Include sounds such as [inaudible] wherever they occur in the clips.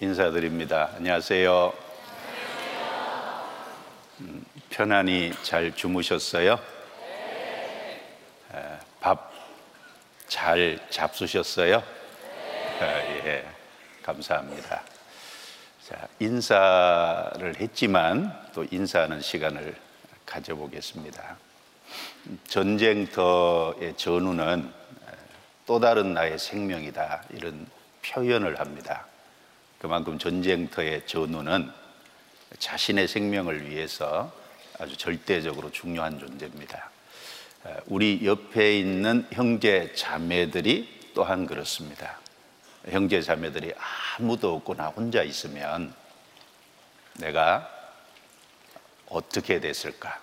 인사드립니다. 안녕하세요. 음, 편안히 잘 주무셨어요? 밥잘 잡수셨어요? 아, 예, 감사합니다. 자, 인사를 했지만 또 인사하는 시간을 가져보겠습니다. 전쟁터의 전우는 또 다른 나의 생명이다 이런 표현을 합니다. 그만큼 전쟁터의 전우는 자신의 생명을 위해서 아주 절대적으로 중요한 존재입니다. 우리 옆에 있는 형제 자매들이 또한 그렇습니다. 형제 자매들이 아무도 없고 나 혼자 있으면 내가 어떻게 됐을까?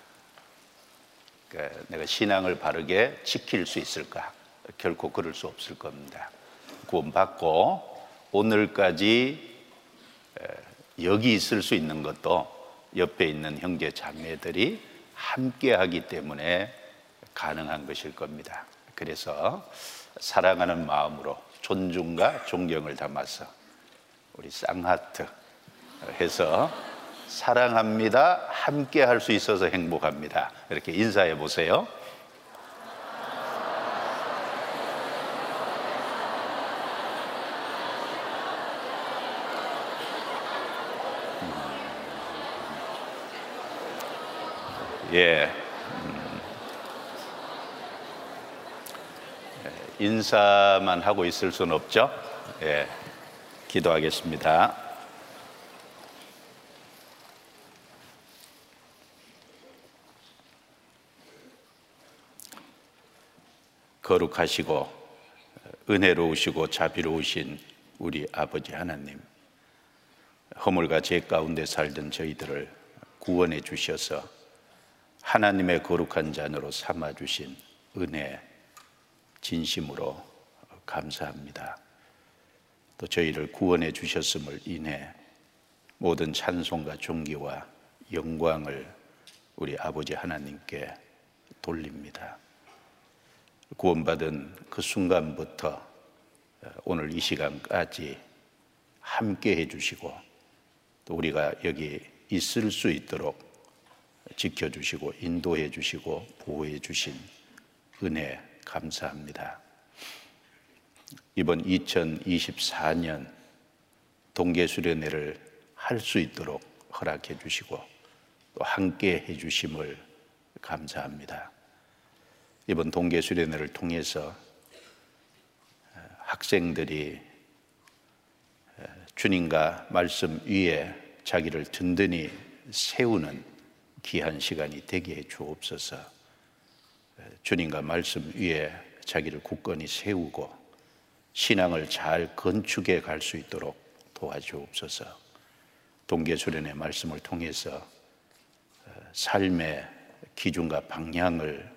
내가 신앙을 바르게 지킬 수 있을까? 결코 그럴 수 없을 겁니다. 구원받고 오늘까지 여기 있을 수 있는 것도 옆에 있는 형제 자매들이 함께 하기 때문에 가능한 것일 겁니다. 그래서 사랑하는 마음으로 존중과 존경을 담아서 우리 쌍하트 해서 사랑합니다. 함께 할 수 있어서 행복합니다. 이렇게 인사해 보세요. 예. 음. 인사만 하고 있을 수는 없죠. 예. 기도하겠습니다. 거룩하시고 은혜로우시고 자비로우신 우리 아버지 하나님, 허물과 죄 가운데 살던 저희들을 구원해 주셔서 하나님의 거룩한 잔으로 삼아 주신 은혜 진심으로 감사합니다. 또 저희를 구원해 주셨음을 인해 모든 찬송과 존귀와 영광을 우리 아버지 하나님께 돌립니다. 구원받은 그 순간부터 오늘 이 시간까지 함께 해주시고 또 우리가 여기 있을 수 있도록 지켜주시고 인도해 주시고 보호해 주신 은혜 감사합니다. 이번 2024년 동계 수련회를 할 수 있도록 허락해 주시고 또 함께 해 주심을 감사합니다. 이번 동계 수련회를 통해서 학생들이 주님과 말씀 위에 자기를 든든히 세우는 귀한 시간이 되게 해 주옵소서. 주님과 말씀 위에 자기를 굳건히 세우고 신앙을 잘 건축해 갈 수 있도록 도와주옵소서. 동계수련의 말씀을 통해서 삶의 기준과 방향을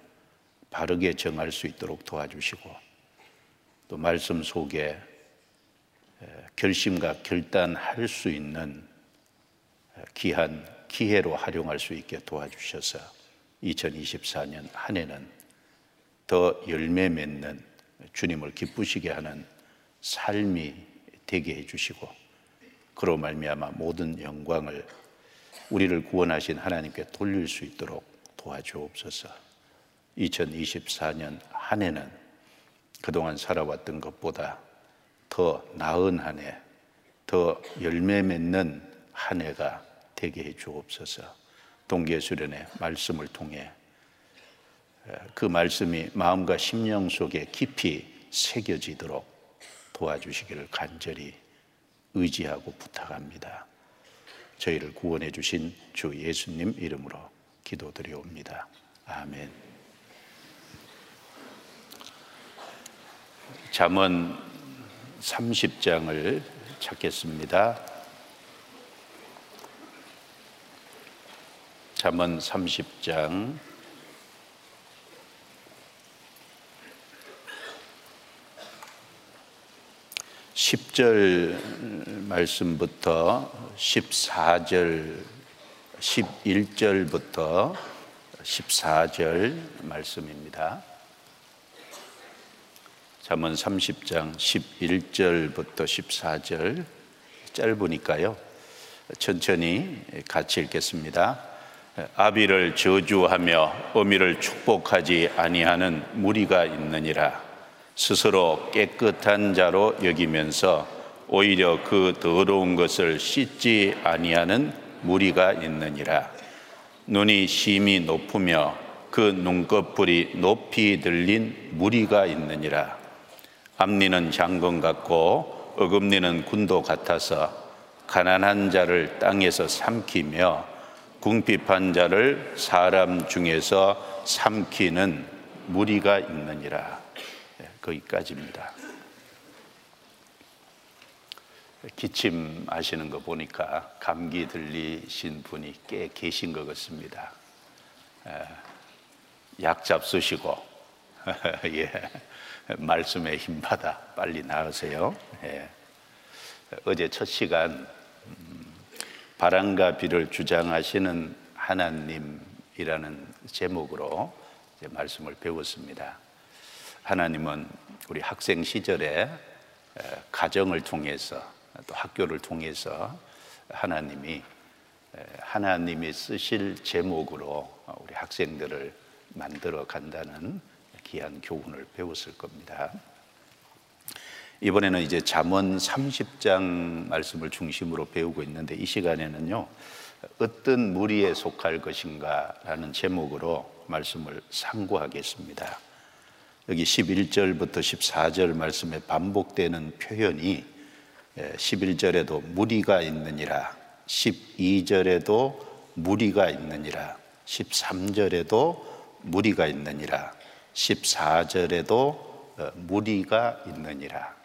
바르게 정할 수 있도록 도와주시고 또 말씀 속에 결심과 결단할 수 있는 귀한 기회로 활용할 수 있게 도와주셔서 2024년 한 해는 더 열매 맺는 주님을 기쁘시게 하는 삶이 되게 해주시고 그로 말미암아 모든 영광을 우리를 구원하신 하나님께 돌릴 수 있도록 도와주옵소서. 2024년 한 해는 그동안 살아왔던 것보다 더 나은 한 해, 더 열매 맺는 한 해가 되게 해 주옵소서. 동계수련의 말씀을 통해 그 말씀이 마음과 심령 속에 깊이 새겨지도록 도와주시기를 간절히 의지하고 부탁합니다. 저희를 구원해 주신 주 예수님 이름으로 기도드리옵니다. 아멘. 잠언 30장을 찾겠습니다. 잠언 30장 10절 말씀부터 14절 11절부터 14절 말씀입니다. 잠언 30장 11절부터 14절 짧으니까요. 천천히 같이 읽겠습니다. 아비를 저주하며 어미를 축복하지 아니하는 무리가 있느니라. 스스로 깨끗한 자로 여기면서 오히려 그 더러운 것을 씻지 아니하는 무리가 있느니라. 눈이 심히 높으며 그 눈꺼풀이 높이 들린 무리가 있느니라. 앞니는 장건 같고 어금니는 군도 같아서 가난한 자를 땅에서 삼키며 궁핍한 자를 사람 중에서 삼키는 무리가 있느니라. 예, 거기까지입니다. 기침하시는 거 보니까 감기 들리신 분이 꽤 계신 것 같습니다. 예, 약 잡수시고 [laughs] 예. 말씀에 힘받아 빨리 나으세요. 예. 어제 첫 시간 음, 바람과 비를 주장하시는 하나님이라는 제목으로 말씀을 배웠습니다. 하나님은 우리 학생 시절에 가정을 통해서 또 학교를 통해서 하나님이 하나님이 쓰실 제목으로 우리 학생들을 만들어 간다는 귀한 교훈을 배웠을 겁니다. 이번에는 이제 잠언 30장 말씀을 중심으로 배우고 있는데 이 시간에는요. 어떤 무리에 속할 것인가라는 제목으로 말씀을 상고하겠습니다. 여기 11절부터 14절 말씀에 반복되는 표현이 11절에도 무리가 있느니라 12절에도 무리가 있느니라 13절에도 무리가 있느니라 14절에도 어, 무리가 있느니라.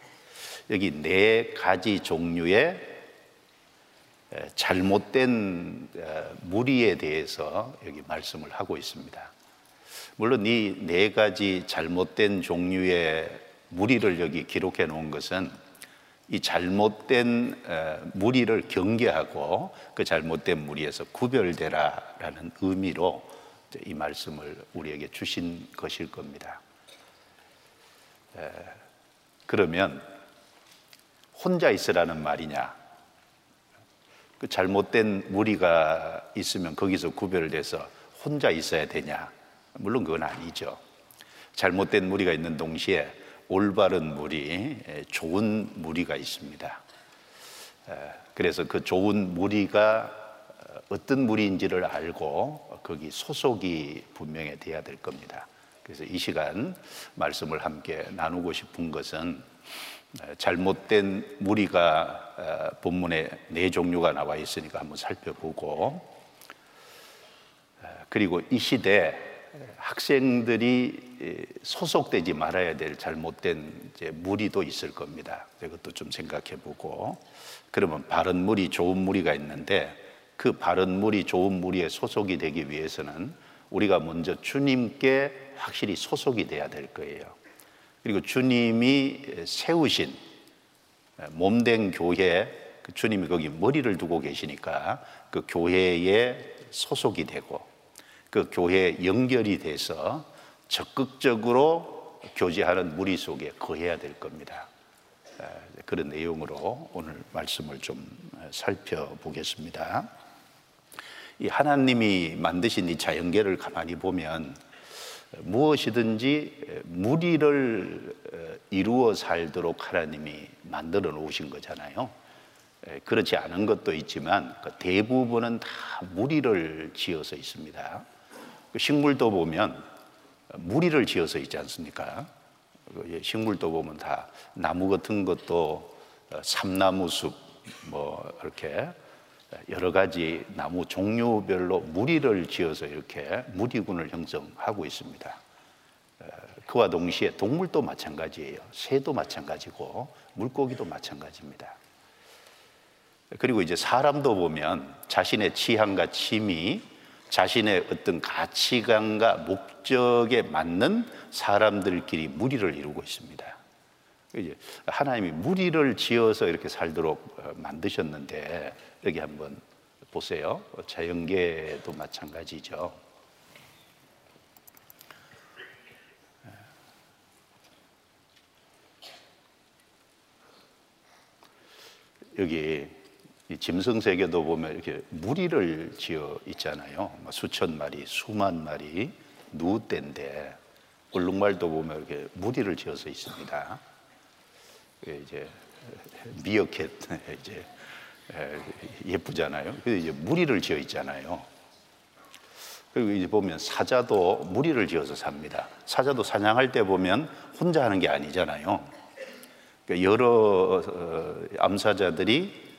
여기 네 가지 종류의 잘못된 어, 무리에 대해서 여기 말씀을 하고 있습니다. 물론 이 네 가지 잘못된 종류의 무리를 여기 기록해 놓은 것은 이 잘못된 어, 무리를 경계하고 그 잘못된 무리에서 구별되라라는 의미로 이 말씀을 우리에게 주신 것일 겁니다. 그러면 혼자 있으라는 말이냐? 그 잘못된 무리가 있으면 거기서 구별돼서 혼자 있어야 되냐? 물론 그건 아니죠. 잘못된 무리가 있는 동시에 올바른 무리, 좋은 무리가 있습니다. 그래서 그 좋은 무리가 어떤 무리인지를 알고 거기 소속이 분명히 돼야 될 겁니다. 그래서 이 시간 말씀을 함께 나누고 싶은 것은 잘못된 무리가 본문에 네 종류가 나와 있으니까 한번 살펴보고 그리고 이 시대 학생들이 소속되지 말아야 될 잘못된 무리도 있을 겁니다. 이것도 좀 생각해 보고 그러면 바른 무리, 좋은 무리가 있는데 그 바른 무리, 좋은 무리에 소속이 되기 위해서는 우리가 먼저 주님께 확실히 소속이 돼야 될 거예요. 그리고 주님이 세우신 몸된 교회, 그 주님이 거기 머리를 두고 계시니까 그 교회에 소속이 되고 그 교회에 연결이 돼서 적극적으로 교제하는 무리 속에 거해야 될 겁니다. 그런 내용으로 오늘 말씀을 좀 살펴보겠습니다. 이 하나님이 만드신 이 자연계를 가만히 보면 무엇이든지 무리를 이루어 살도록 하나님이 만들어 놓으신 거잖아요. 그렇지 않은 것도 있지만 그 대부분은 다 무리를 지어서 있습니다. 그 식물도 보면 무리를 지어서 있지 않습니까? 그 식물도 보면 다 나무 같은 것도 어, 삼나무 숲, 뭐 이렇게 여러 가지 나무 종류별로 무리를 지어서 이렇게 무리군을 형성하고 있습니다. 그와 동시에 동물도 마찬가지예요. 새도 마찬가지고 물고기도 마찬가지입니다. 그리고 이제 사람도 보면 자신의 취향과 취미, 자신의 어떤 가치관과 목적에 맞는 사람들끼리 무리를 이루고 있습니다. 하나님이 무리를 지어서 이렇게 살도록 어, 만드셨는데 여기 한번 보세요. 자연계도 마찬가지죠. 여기 짐승 세계도 보면 이렇게 무리를 지어 있잖아요. 수천 마리, 수만 마리 누대인데 울릉말도 보면 이렇게 무리를 지어서 있습니다. 이제 미어캣 [laughs] 이제 예쁘잖아요. 그래서 이제 무리를 지어 있잖아요. 그리고 이제 보면 사자도 무리를 지어서 삽니다. 사자도 사냥할 때 보면 혼자 하는 게 아니잖아요. 그러니까 여러 어, 암사자들이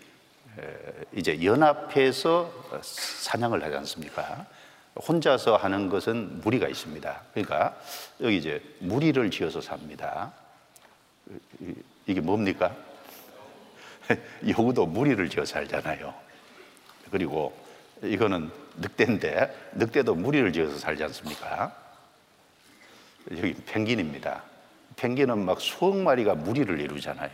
이제 연합해서 사냥을 하지 않습니까? 혼자서 하는 것은 무리가 있습니다. 그러니까 여기 이제 무리를 지어서 삽니다. 이게 뭡니까? [laughs] 여우도 무리를 지어 살잖아요. 그리고 이거는 늑대인데 늑대도 무리를 지어서 살지 않습니까? 여기 펭귄입니다. 펭귄은 막 수억 마리가 무리를 이루잖아요.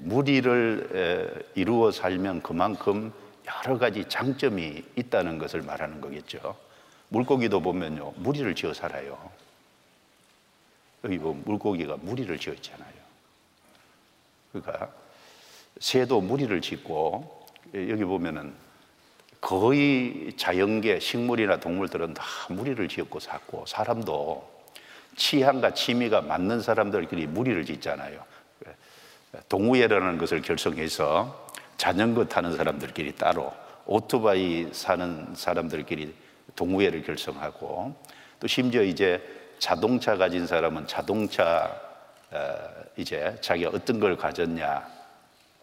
무리를 이루어 살면 그만큼 여러 가지 장점이 있다는 것을 말하는 거겠죠. 물고기도 보면요, 무리를 지어 살아요. 여기 뭐 물고기가 무리를 지어 있잖아요. 그러니까 새도 무리를 짓고 여기 보면은 거의 자연계 식물이나 동물들은 다 무리를 지었고 살고 사람도 취향과 취미가 맞는 사람들끼리 무리를 짓잖아요. 동우회라는 것을 결성해서 자전거 타는 사람들끼리 따로 오토바이 사는 사람들끼리 동우회를 결성하고 또 심지어 이제 자동차 가진 사람은 자동차 어, 이제 자기가 어떤 걸 가졌냐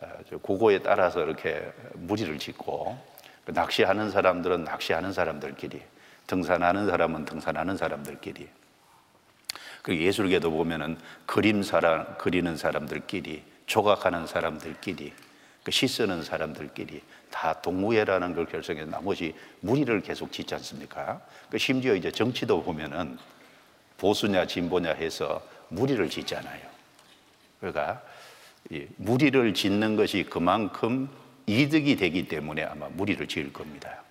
어, 그거에 따라서 이렇게 무리를 짓고 그 낚시하는 사람들은 낚시하는 사람들끼리 등산하는 사람은 등산하는 사람들끼리 그 예술계도 보면은 그림 사람 그리는 사람들끼리 조각하는 사람들끼리 그시 쓰는 사람들끼리 다 동무회라는 걸 결성해서 나머지 무리를 계속 짓지 않습니까? 그 심지어 이제 정치도 보면은 보수냐 진보냐 해서 무리를 짓잖아요. 그러니까 무리를 짓는 것이 그만큼 이득이 되기 때문에 아마 무리를 지을 겁니다.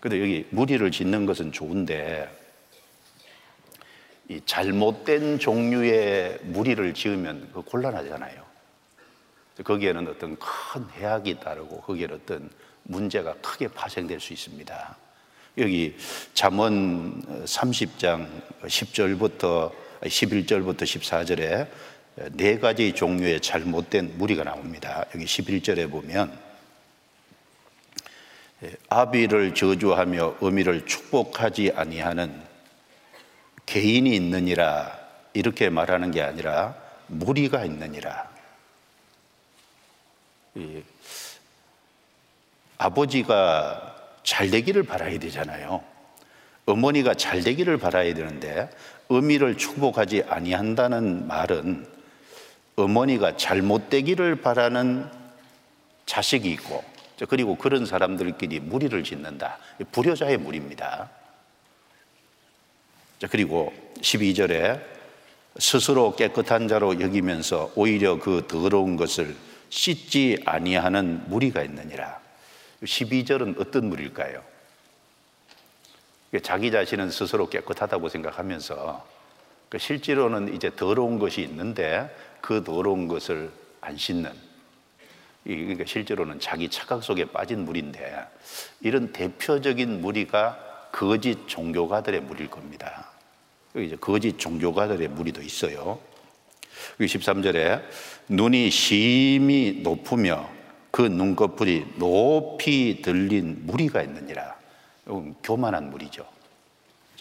근데 여기 무리를 짓는 것은 좋은데 이 잘못된 종류의 무리를 지으면 그 곤란하잖아요. 거기에는 어떤 큰 해악이 따르고 거기에는 어떤 문제가 크게 파생될 수 있습니다. 여기 잠언 30장 10절부터 11절부터 14절에 네 가지 종류의 잘못된 무리가 나옵니다. 여기 11절에 보면 아비를 저주하며 어미를 축복하지 아니하는 개인이 있느니라 이렇게 말하는 게 아니라 무리가 있느니라. 아버지가 잘 되기를 바라야 되잖아요. 어머니가 잘 되기를 바라야 되는데 어미를 축복하지 아니한다는 말은 어머니가 잘못되기를 바라는 자식이 있고 그리고 그런 사람들끼리 무리를 짓는다. 불효자의 무리입니다. 그리고 12절에 스스로 깨끗한 자로 여기면서 오히려 그 더러운 것을 씻지 아니하는 무리가 있느니라. 12절은 어떤 무리일까요? 자기 자신은 스스로 깨끗하다고 생각하면서 그 실제로는 이제 더러운 것이 있는데 그 더러운 것을 안 씻는 그러니까 실제로는 자기 착각 속에 빠진 무리인데 이런 대표적인 무리가 거짓 종교가들의 무리일 겁니다. 이제 거짓 종교가들의 무리도 있어요. 13절에 눈이 심히 높으며 그 눈꺼풀이 높이 들린 무리가 있느니라. 교만한 무리죠.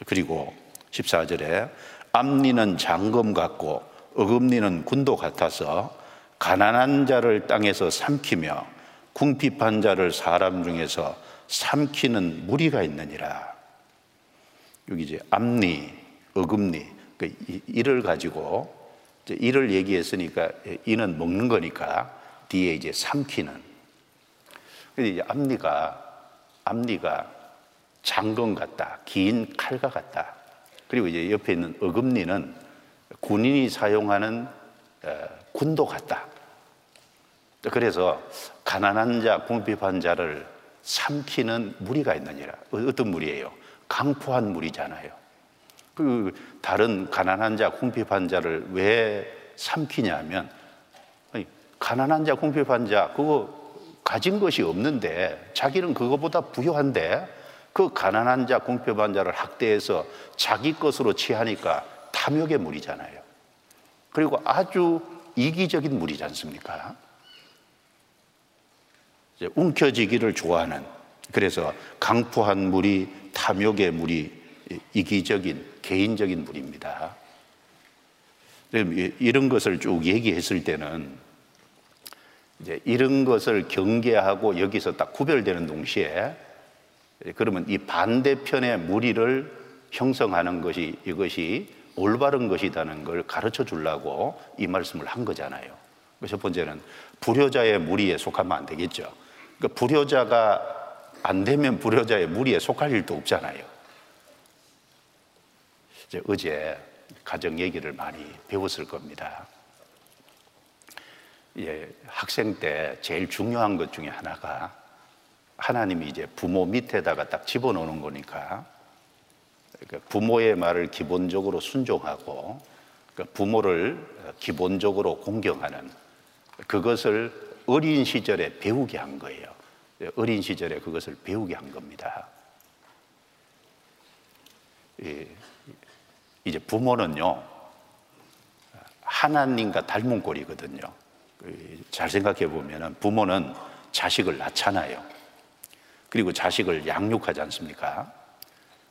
그리고 14절에 앞니는 장검 같고 어금니는 군도 같아서 가난한 자를 땅에서 삼키며 궁핍한 자를 사람 중에서 삼키는 무리가 있느니라. 여기 이제 앞니, 어금니, 그 이를 가지고 이를 얘기했으니까 이는 먹는 거니까 뒤에 이제 삼키는. 근데 이제 앞니가 앞니가 장검 같다, 긴 칼과 같다. 그리고 이제 옆에 있는 어금니는 군인이 사용하는 어, 군도 같다. 그래서 가난한 자, 궁핍한 자를 삼키는 무리가 있느니라. 어, 어떤 무리예요? 강포한 무리잖아요. 그 다른 가난한 자, 궁핍한 자를 왜 삼키냐면 가난한 자, 궁핍한 자, 그거 가진 것이 없는데 자기는 그거보다 부유한데 그 가난한 자, 궁핍한 자를 학대해서 자기 것으로 취하니까 탐욕의 물이잖아요. 그리고 아주 이기적인 물이지 않습니까? 움켜쥐기를 좋아하는 그래서 강포한 물이 탐욕의 물이 이기적인 개인적인 물입니다. 이런 것을 쭉 얘기했을 때는 이제 이런 것을 경계하고 여기서 딱 구별되는 동시에 그러면 이 반대편의 무리를 형성하는 것이 이것이 올바른 것이라는 걸 가르쳐 주려고 이 말씀을 한 거잖아요. 첫 번째는 불효자의 무리에 속하면 안 되겠죠. 그러니까 불효자가 안 되면 불효자의 무리에 속할 일도 없잖아요. 이제 어제 가정 얘기를 많이 배웠을 겁니다. 예, 학생 때 제일 중요한 것 중에 하나가 하나님이 이제 부모 밑에다가 딱 집어넣는 거니까 그러니까 부모의 말을 기본적으로 순종하고 그러니까 부모를 기본적으로 공경하는 그것을 어린 시절에 배우게 한 거예요. 어린 시절에 그것을 배우게 한 겁니다. 이제 부모는요, 하나님과 닮은 꼴이거든요. 잘 생각해 보면 부모는 자식을 낳잖아요. 그리고 자식을 양육하지 않습니까?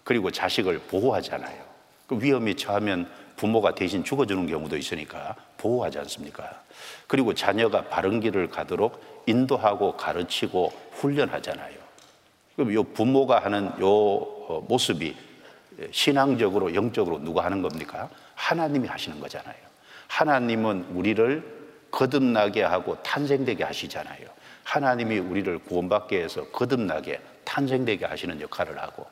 그리고 자식을 보호하잖아요. 그 위험에 처하면 부모가 대신 죽어주는 경우도 있으니까 보호하지 않습니까? 그리고 자녀가 바른 길을 가도록 인도하고 가르치고 훈련하잖아요. 그럼 요 부모가 하는 요 어, 모습이 신앙적으로 영적으로 누가 하는 겁니까? 하나님이 하시는 거잖아요. 하나님은 우리를 거듭나게 하고 탄생되게 하시잖아요. 하나님이 우리를 구원받게 해서 거듭나게 탄생되게 하시는 역할을 하고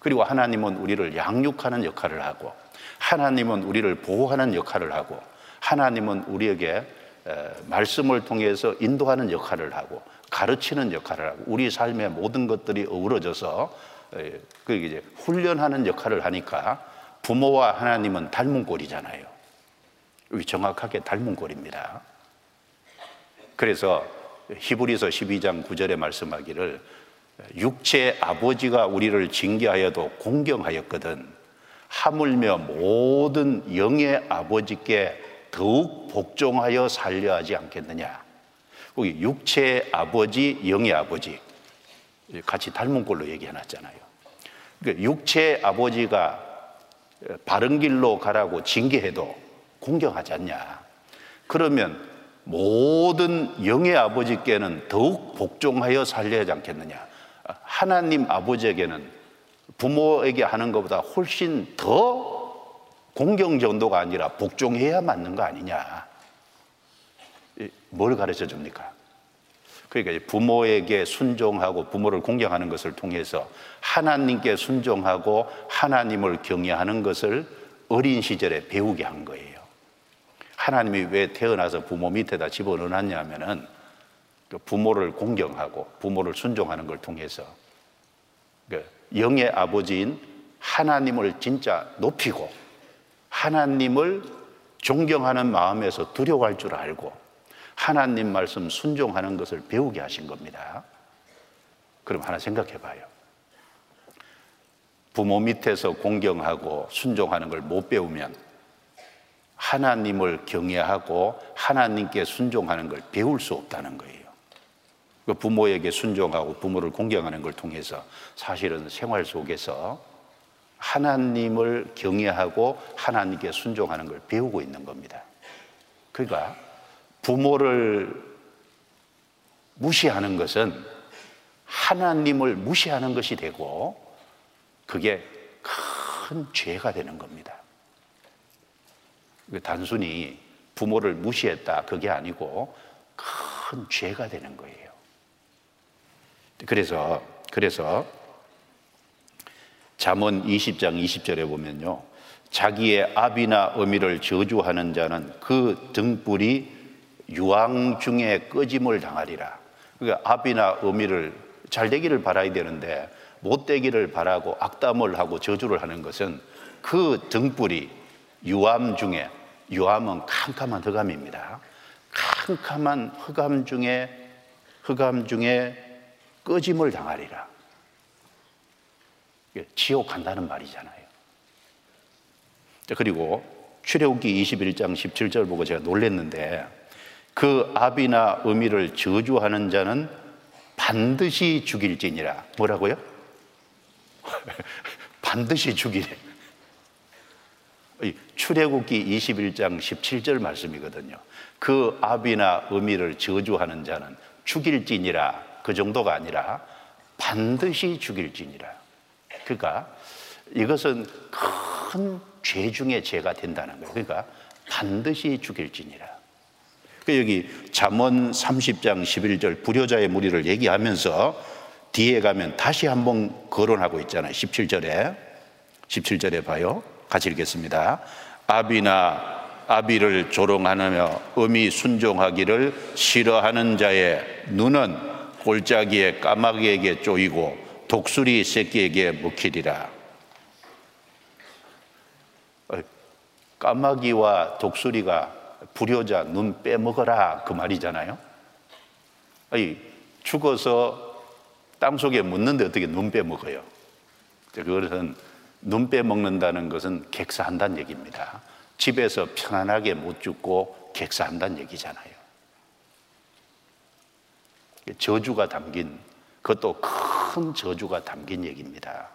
그리고 하나님은 우리를 양육하는 역할을 하고 하나님은 우리를 보호하는 역할을 하고 하나님은 우리에게 말씀을 통해서 인도하는 역할을 하고 가르치는 역할을 하고 우리 삶의 모든 것들이 어우러져서 그 이제 훈련하는 역할을 하니까 부모와 하나님은 닮은 꼴이잖아요. 정확하게 닮은 꼴입니다. 그래서 히브리서 12장 9절에 말씀하기를 육체 아버지가 우리를 징계하여도 공경하였거든 하물며 모든 영의 아버지께 더욱 복종하여 살려 하지 않겠느냐. 거기 육체 아버지, 영의 아버지 같이 닮은 꼴로 얘기해 놨잖아요. 그러니까 육체 아버지가 바른 길로 가라고 징계해도 공경하지 않냐. 그러면 모든 영의 아버지께는 더욱 복종하여 살려야 하지 않겠느냐. 하나님 아버지에게는 부모에게 하는 것보다 훨씬 더 공경 정도가 아니라 복종해야 맞는 거 아니냐. 뭘 가르쳐 줍니까? 그러니까 부모에게 순종하고 부모를 공경하는 것을 통해서 하나님께 순종하고 하나님을 경외하는 것을 어린 시절에 배우게 한 거예요. 하나님이 왜 태어나서 부모 밑에다 집어넣었냐면은 그 부모를 공경하고 부모를 순종하는 걸 통해서 그 영의 아버지인 하나님을 진짜 높이고 하나님을 존경하는 마음에서 두려워할 줄 알고 하나님 말씀 순종하는 것을 배우게 하신 겁니다. 그럼 하나 생각해 봐요. 부모 밑에서 공경하고 순종하는 걸 못 배우면 하나님을 경외하고 하나님께 순종하는 걸 배울 수 없다는 거예요. 그 부모에게 순종하고 부모를 공경하는 걸 통해서 사실은 생활 속에서 하나님을 경외하고 하나님께 순종하는 걸 배우고 있는 겁니다. 그러니까 부모를 무시하는 것은 하나님을 무시하는 것이 되고 그게 큰 죄가 되는 겁니다. 단순히 부모를 무시했다 그게 아니고 큰 죄가 되는 거예요. 그래서 그래서 잠언 20장 20절에 보면요. 자기의 아비나 어미를 저주하는 자는 그 등불이 유황 중에 꺼짐을 당하리라. 그러니까 아비나 어미를 잘 되기를 바라야 되는데 못 되기를 바라고 악담을 하고 저주를 하는 것은 그 등불이 유암 중에 유암은 캄캄한 흑암입니다. 캄캄한 흑암 중에 흑암 중에 꺼짐을 당하리라. 지옥 간다는 말이잖아요. 그리고 출애굽기 21장 17절 보고 제가 놀랐는데 그 아비나 의미를 저주하는 자는 반드시 죽일지니라. 뭐라고요? [laughs] 반드시 죽이래. 출애굽기 21장 17절 말씀이거든요. 그 아비나 의미를 저주하는 자는 죽일지니라. 그 정도가 아니라 반드시 죽일지니라. 그러니까 이것은 큰 죄 중에 죄가 된다는 거예요. 그러니까 반드시 죽일지니라. 그 여기 잠언 30장 11절 불효자의 무리를 얘기하면서 뒤에 가면 다시 한번 거론하고 있잖아요. 17절에 17절에 봐요. 같이 읽겠습니다. 아비나 아비를 조롱하며 음이 순종하기를 싫어하는 자의 눈은 골짜기에 까마귀에게 쪼이고 독수리 새끼에게 먹히리라. 까마귀와 독수리가 불효자 눈 빼먹어라 그 말이잖아요. 아니, 죽어서 땅 속에 묻는데 어떻게 눈 빼먹어요? 그것은 눈 빼먹는다는 것은 객사한다는 얘기입니다. 집에서 편안하게 못 죽고 객사한다는 얘기잖아요. 저주가 담긴, 그것도 큰 저주가 담긴 얘기입니다.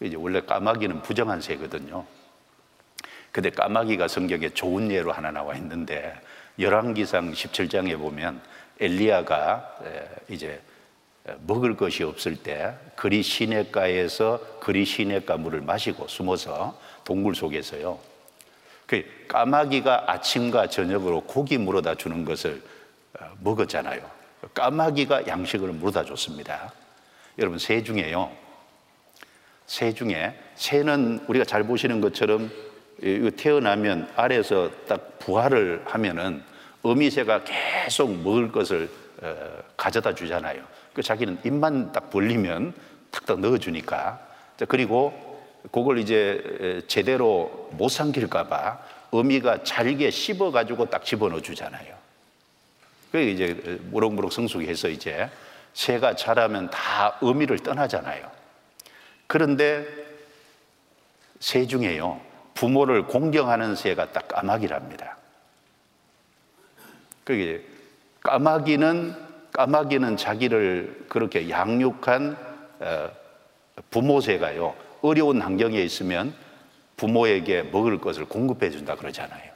이제 원래 까마귀는 부정한 새거든요. 근데 까마귀가 성경에 좋은 예로 하나 나와 있는데 열왕기상 17장에 보면 엘리야가 이제 먹을 것이 없을 때 그리 시냇가에서 그리 시냇가 물을 마시고 숨어서 동굴 속에서요. 그 까마귀가 아침과 저녁으로 고기 물어다 주는 것을 어, 먹었잖아요. 까마귀가 양식을 물어다 줬습니다. 여러분 새 중에요. 새 중에 새는 우리가 잘 보시는 것처럼 태어나면 아래에서 딱 부활을 하면은 어미새가 계속 먹을 것을 어, 가져다 주잖아요. 그 자기는 입만 딱 벌리면 탁탁 넣어주니까. 그리고 그걸 이제 제대로 못 삼킬까봐 어미가 잘게 씹어가지고 딱 집어넣어 주잖아요. 그 이제 무럭무럭 성숙해서 이제 새가 자라면 다 어미를 떠나잖아요. 그런데 새 중에요. 부모를 공경하는 새가 딱 까마귀랍니다. 그게 까마귀는 까마귀는 자기를 그렇게 양육한 어, 부모새가요 어려운 환경에 있으면 부모에게 먹을 것을 공급해 준다 그러잖아요.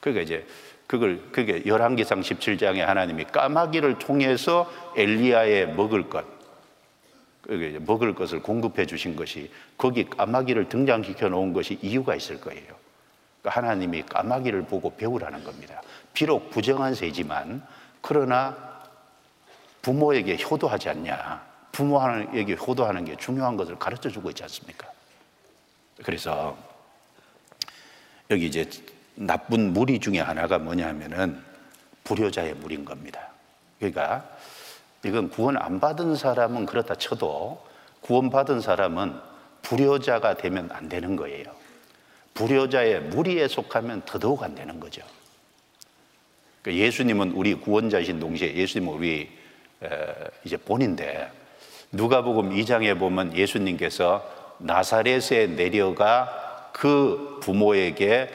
그러니까 이제 그걸 그게 열왕기상 17장에 하나님이 까마귀를 통해서 엘리야의 먹을 것 먹을 것을 공급해 주신 것이 거기 까마귀를 등장시켜 놓은 것이 이유가 있을 거예요. 그러니까 하나님이 까마귀를 보고 배우라는 겁니다. 비록 부정한 새지만 그러나 부모에게 효도하지 않냐. 부모에게 효도하는 게 중요한 것을 가르쳐 주고 있지 않습니까? 그래서 여기 이제 나쁜 무리 중에 하나가 뭐냐면은 불효자의 무리인 겁니다. 그러니까 이건 구원 안 받은 사람은 그렇다 쳐도 구원 받은 사람은 불효자가 되면 안 되는 거예요. 불효자의 무리에 속하면 더더욱 안 되는 거죠. 그러니까 예수님은 우리 구원자이신 동시에 예수님은 우리 이제 본인데 누가복음 2장에 보면 예수님께서 나사렛에 내려가 그 부모에게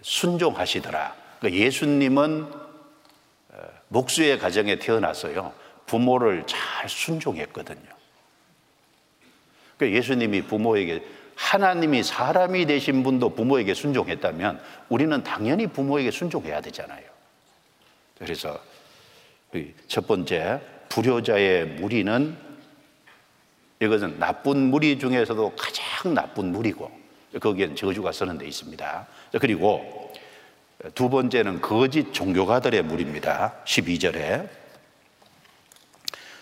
순종하시더라. 그러니까 예수님은 목수의 가정에 태어났어요. 부모를 잘 순종했거든요. 그러니까 예수님이 부모에게 하나님이 사람이 되신 분도 부모에게 순종했다면 우리는 당연히 부모에게 순종해야 되잖아요. 그래서 첫 번째 불효자의 무리는 이것은 나쁜 무리 중에서도 가장 나쁜 무리고 거기엔 저주가 쓰는 데 있습니다. 그리고 두 번째는 거짓 종교가들의 무리입니다. 12절에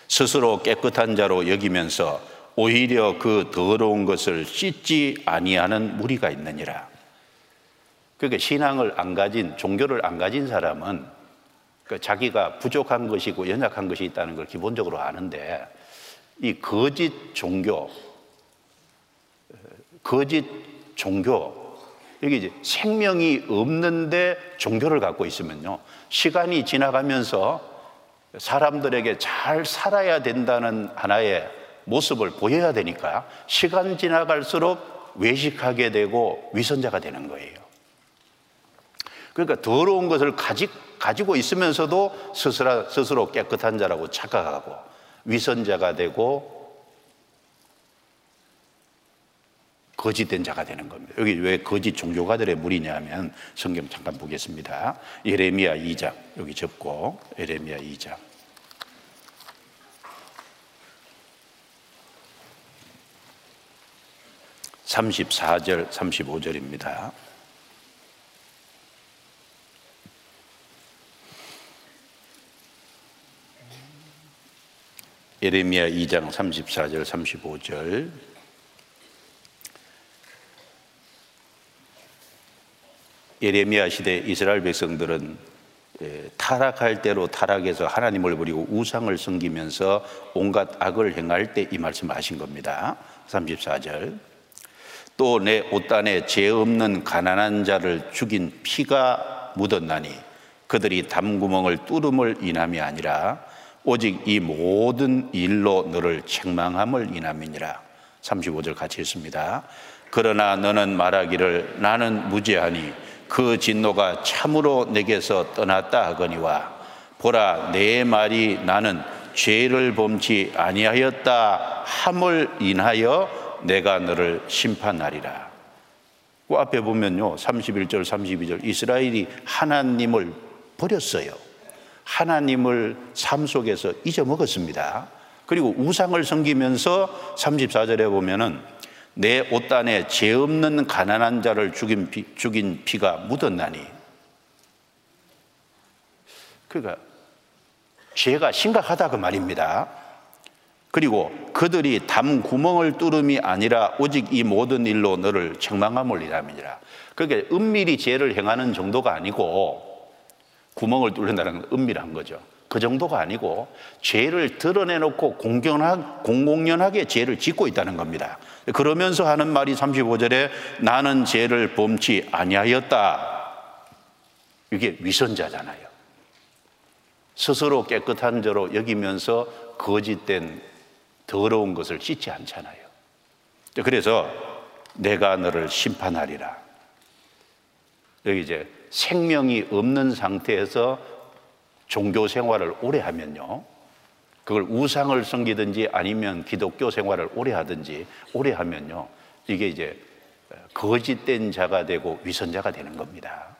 스스로 깨끗한 자로 여기면서 오히려 그 더러운 것을 씻지 아니하는 무리가 있느니라. 그러니까 신앙을 안 가진 종교를 안 가진 사람은 그 자기가 부족한 것이고 연약한 것이 있다는 걸 기본적으로 아는데 이 거짓 종교, 거짓 종교 여기 이제 생명이 없는데 종교를 갖고 있으면요. 시간이 지나가면서 사람들에게 잘 살아야 된다는 하나의 모습을 보여야 되니까 시간 지나갈수록 외식하게 되고 위선자가 되는 거예요. 그러니까 더러운 것을 가지, 가지고 있으면서도 스스로, 스스로 깨끗한 자라고 착각하고 위선자가 되고 거짓된 자가 되는 겁니다. 여기 왜 거짓 종교가들의 무리냐면 성경 잠깐 보겠습니다. 예레미야 2장 여기 접고 예레미야 2장 34절 35절입니다. 예레미야 2장 34절 35절 예레미야 시대 이스라엘 백성들은 예, 타락할 대로 타락해서 하나님을 버리고 우상을 섬기면서 온갖 악을 행할 때 이 말씀을 하신 겁니다. 34절. 또 내 옷단에 죄 없는 가난한 자를 죽인 피가 묻었나니 그들이 담구멍을 뚫음을 인함이 아니라 오직 이 모든 일로 너를 책망함을 인함이니라. 35절 같이 했습니다. 그러나 너는 말하기를 나는 무죄하니 그 진노가 참으로 내게서 떠났다 하거니와 보라 내 말이 나는 죄를 범치 아니하였다 함을 인하여 내가 너를 심판하리라. 그 앞에 보면요. 31절 32절 이스라엘이 하나님을 버렸어요. 하나님을 삶 속에서 잊어먹었습니다. 그리고 우상을 섬기면서 34절에 보면은 내 옷단에 죄 없는 가난한 자를 죽인, 피, 죽인 피가 묻었나니. 그러니까 죄가 심각하다 그 말입니다. 그리고 그들이 담 구멍을 뚫음이 아니라 오직 이 모든 일로 너를 책망함을 이람이니라. 그러니까 은밀히 죄를 행하는 정도가 아니고 구멍을 뚫는다는 건 은밀한 거죠. 그 정도가 아니고 죄를 드러내놓고 공견하, 공공연하게 죄를 짓고 있다는 겁니다. 그러면서 하는 말이 35절에 나는 죄를 범치 아니하였다. 이게 위선자잖아요. 스스로 깨끗한 자로 여기면서 거짓된 더러운 것을 씻지 않잖아요. 그래서 내가 너를 심판하리라. 여기 이제 생명이 없는 상태에서 종교 생활을 오래 하면요. 그걸 우상을 섬기든지 아니면 기독교 생활을 오래 하든지 오래 하면요. 이게 이제 거짓된 자가 되고 위선자가 되는 겁니다.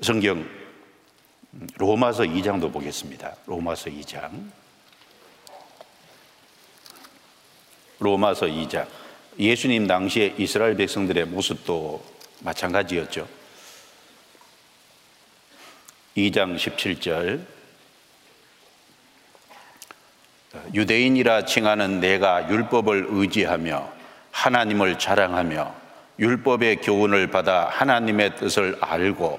성경 로마서 2장도 보겠습니다. 로마서 2장. 로마서 2장. 예수님 당시에 이스라엘 백성들의 모습도 마찬가지였죠. 2장 17절 유대인이라 칭하는 내가 율법을 의지하며 하나님을 자랑하며 율법의 교훈을 받아 하나님의 뜻을 알고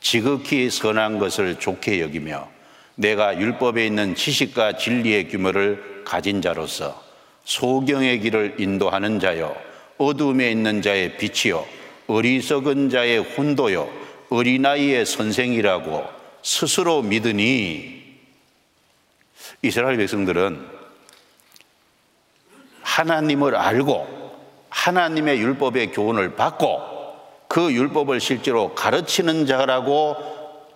지극히 선한 것을 좋게 여기며 내가 율법에 있는 지식과 진리의 규모를 가진 자로서 소경의 길을 인도하는 자요 어둠에 있는 자의 빛이요 어리석은 자의 혼도요 어린아이의 선생이라고 스스로 믿으니 이스라엘 백성들은 하나님을 알고 하나님의 율법의 교훈을 받고 그 율법을 실제로 가르치는 자라고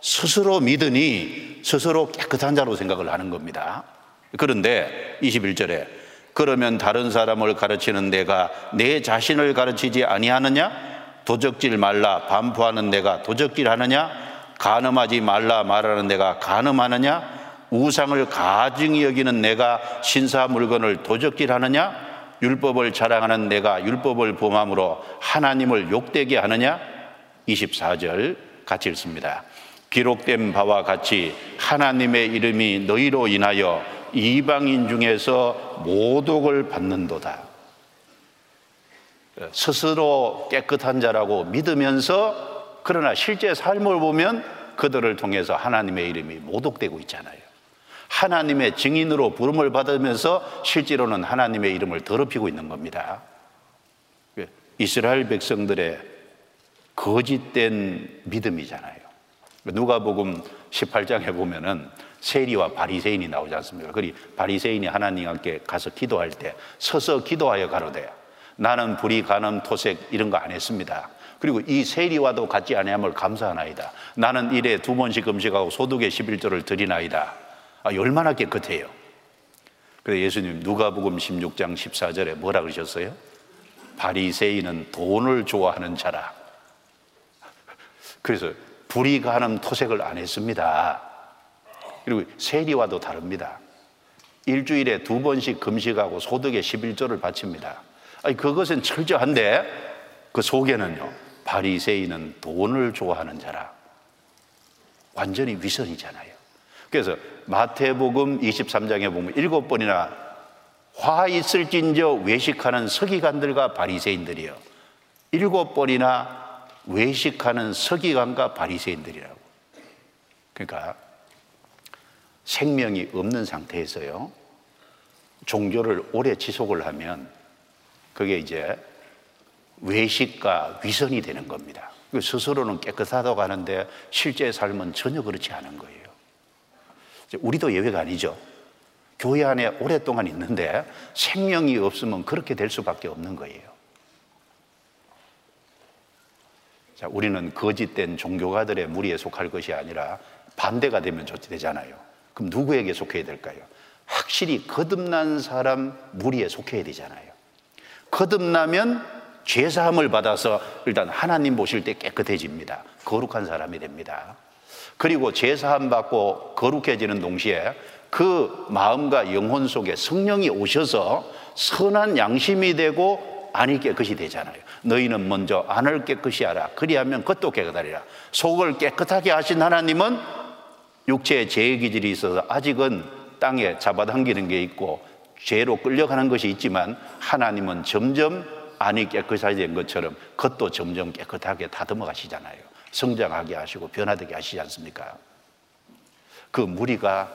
스스로 믿으니 스스로 깨끗한 자로 생각을 하는 겁니다. 그런데 21절에 그러면 다른 사람을 가르치는 내가 내 자신을 가르치지 아니하느냐? 도적질 말라 반포하는 내가 도적질 하느냐? 간음하지 말라 말하는 내가 간음하느냐? 우상을 가증히 여기는 내가 신사 물건을 도적질 하느냐? 율법을 자랑하는 내가 율법을 범함으로 하나님을 욕되게 하느냐? 24절 같이 읽습니다. 기록된 바와 같이 하나님의 이름이 너희로 인하여 이방인 중에서 모독을 받는도다. 스스로 깨끗한 자라고 믿으면서 그러나 실제 삶을 보면 그들을 통해서 하나님의 이름이 모독되고 있잖아요. 하나님의 증인으로 부름을 받으면서 실제로는 하나님의 이름을 더럽히고 있는 겁니다. 이스라엘 백성들의 거짓된 믿음이잖아요. 누가복음 18장에 보면은 세리와 바리새인이 나오지 않습니까? 그리 바리새인이 하나님께 가서 기도할 때 서서 기도하여 가로되 나는 불이 간음 토색 이런 거 안 했습니다. 그리고 이 세리와도 같지 아니함을 감사하나이다. 나는 일에 두 번씩 음식하고 소득의 11조를 드리나이다. 아, 얼마나 깨끗해요. 그래 예수님 누가복음 16장 14절에 뭐라 그러셨어요? 바리새인은 돈을 좋아하는 자라. 그래서 불이 가는 토색을 안 했습니다. 그리고 세리와도 다릅니다. 일주일에 두 번씩 금식하고 소득의 11조를 바칩니다. 아니, 그것은 철저한데 그 속에는요, 바리새인은 돈을 좋아하는 자라. 완전히 위선이잖아요. 그래서 마태복음 23장에 보면 일곱 번이나 화 있을진저 외식하는 서기관들과 바리새인들이요. 일곱 번이나 외식하는 서기관과 바리새인들이라고. 그러니까 생명이 없는 상태에서요. 종교를 오래 지속을 하면 그게 이제 외식과 위선이 되는 겁니다. 그 스스로는 깨끗하다고 하는데 실제 삶은 전혀 그렇지 않은 거예요. 우리도 예외가 아니죠. 교회 안에 오랫동안 있는데 생명이 없으면 그렇게 될 수밖에 없는 거예요. 자, 우리는 거짓된 종교가들의 무리에 속할 것이 아니라 반대가 되면 좋지 되잖아요. 그럼 누구에게 속해야 될까요? 확실히 거듭난 사람 무리에 속해야 되잖아요. 거듭나면 죄사함을 받아서 일단 하나님 보실 때 깨끗해집니다. 거룩한 사람이 됩니다. 그리고 죄사함 받고 거룩해지는 동시에 그 마음과 영혼 속에 성령이 오셔서 선한 양심이 되고 안이 깨끗이 되잖아요. 너희는 먼저 안을 깨끗이 하라. 그리하면 겉도 깨끗하리라. 속을 깨끗하게 하신 하나님은 육체의 죄의 기질이 있어서 아직은 땅에 잡아당기는 게 있고 죄로 끌려가는 것이 있지만 하나님은 점점 안이 깨끗해진 것처럼 겉도 점점 깨끗하게 다듬어 가시잖아요. 성장하게 하시고 변화되게 하시지 않습니까? 그 무리가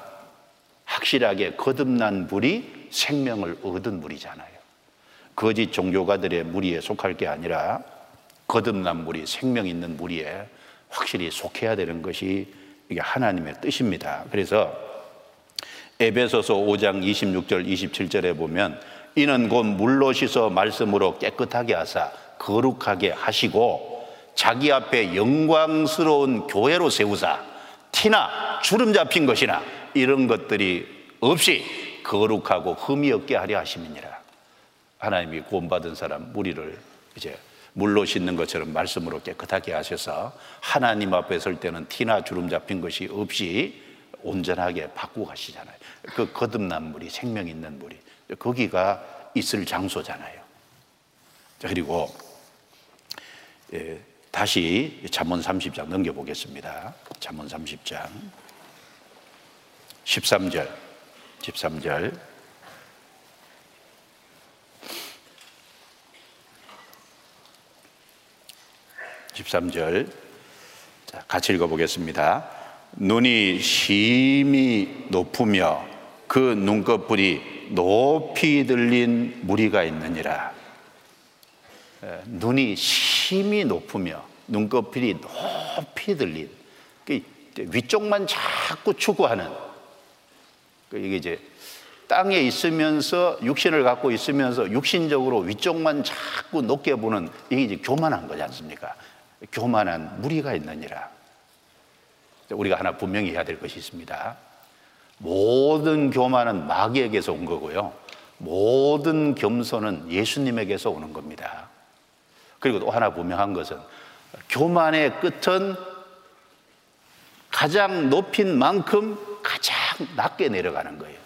확실하게 거듭난 무리, 생명을 얻은 무리잖아요. 거짓 종교가들의 무리에 속할 게 아니라 거듭난 무리, 생명 있는 무리에 확실히 속해야 되는 것이 이게 하나님의 뜻입니다. 그래서 에베소서 5장 26절 27절에 보면 이는 곧 물로 씻어 말씀으로 깨끗하게 하사 거룩하게 하시고 자기 앞에 영광스러운 교회로 세우사 티나 주름 잡힌 것이나 이런 것들이 없이 거룩하고 흠이 없게 하려 하심이니라. 하나님이 구원받은 사람 무리를 이제 물로 씻는 것처럼 말씀으로 깨끗하게 하셔서 하나님 앞에 설 때는 티나 주름 잡힌 것이 없이 온전하게 바꾸고 가시잖아요. 그 거듭난 물이 생명 있는 물이 거기가 있을 장소잖아요. 그리고 예, 다시 잠언 30장 넘겨 보겠습니다. 잠언 30장 13절 13절 13절 같이 읽어보겠습니다. 눈이 심히 높으며 그 눈꺼풀이 높이 들린 무리가 있느니라. 눈이 심히 높으며 눈꺼풀이 높이 들린 그 위쪽만 자꾸 추구하는 그 이게 이제 땅에 있으면서 육신을 갖고 있으면서 육신적으로 위쪽만 자꾸 높게 보는 이게 이제 교만한 거지 않습니까? 교만한 무리가 있느니라. 우리가 하나 분명히 해야 될 것이 있습니다. 모든 교만은 마귀에게서 온 거고요. 모든 겸손은 예수님에게서 오는 겁니다. 그리고 또 하나 분명한 것은 교만의 끝은 가장 높인 만큼 가장 낮게 내려가는 거예요.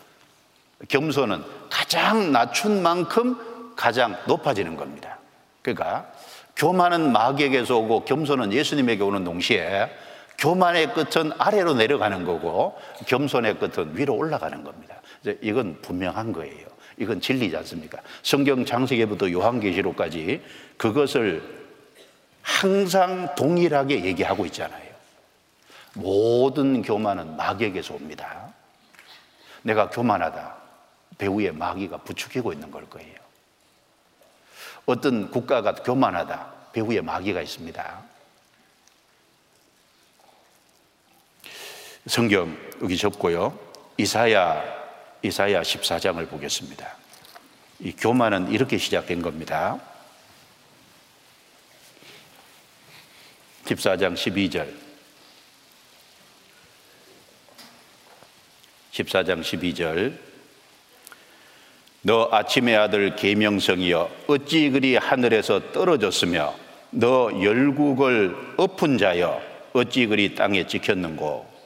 겸손은 가장 낮춘 만큼 가장 높아지는 겁니다. 그러니까 교만은 마귀에게서 오고 겸손은 예수님에게 오는 동시에 교만의 끝은 아래로 내려가는 거고 겸손의 끝은 위로 올라가는 겁니다. 이건 분명한 거예요. 이건 진리지 않습니까? 성경 창세기부터 요한계시록까지 그것을 항상 동일하게 얘기하고 있잖아요. 모든 교만은 마귀에게서 옵니다. 내가 교만하다. 배우에 마귀가 부추기고 있는 걸 거예요. 어떤 국가가 교만하다. 배후에 마귀가 있습니다. 성경 여기 접고요. 이사야 이사야 14장을 보겠습니다. 이 교만은 이렇게 시작된 겁니다. 14장 12절. 14장 12절. 너 아침의 아들 계명성이여 어찌 그리 하늘에서 떨어졌으며 너 열국을 엎은 자여 어찌 그리 땅에 찍혔는고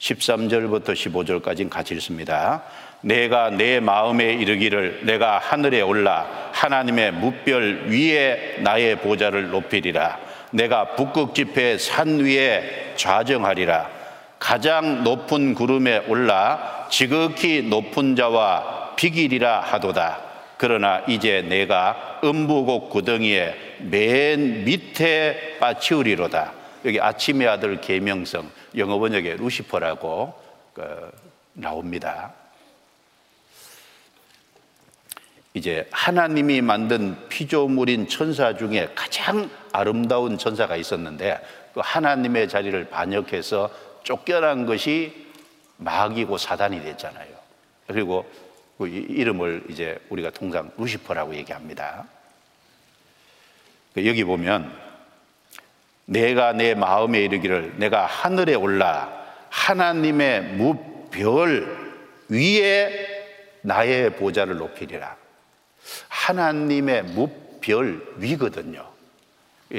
13절부터 15절까지는 같이 읽습니다. 내가 내 마음에 이르기를 내가 하늘에 올라 하나님의 무별 위에 나의 보좌를 높이리라. 내가 북극 지폐 산 위에 좌정하리라. 가장 높은 구름에 올라 지극히 높은 자와 비길이라 하도다. 그러나 이제 내가 음부곡 구덩이에 맨 밑에 빠치우리로다. 여기 아침의 아들 계명성 영어 번역에 루시퍼라고 그 나옵니다. 이제 하나님이 만든 피조물인 천사 중에 가장 아름다운 천사가 있었는데 그 하나님의 자리를 반역해서 쫓겨난 것이 마귀고 사단이 됐잖아요. 그리고 그 이름을 이제 우리가 통상 루시퍼라고 얘기합니다. 그 여기 보면 내가 내 마음에 이르기를 내가 하늘에 올라 하나님의 무별 위에 나의 보좌를 높이리라. 하나님의 무별 위거든요.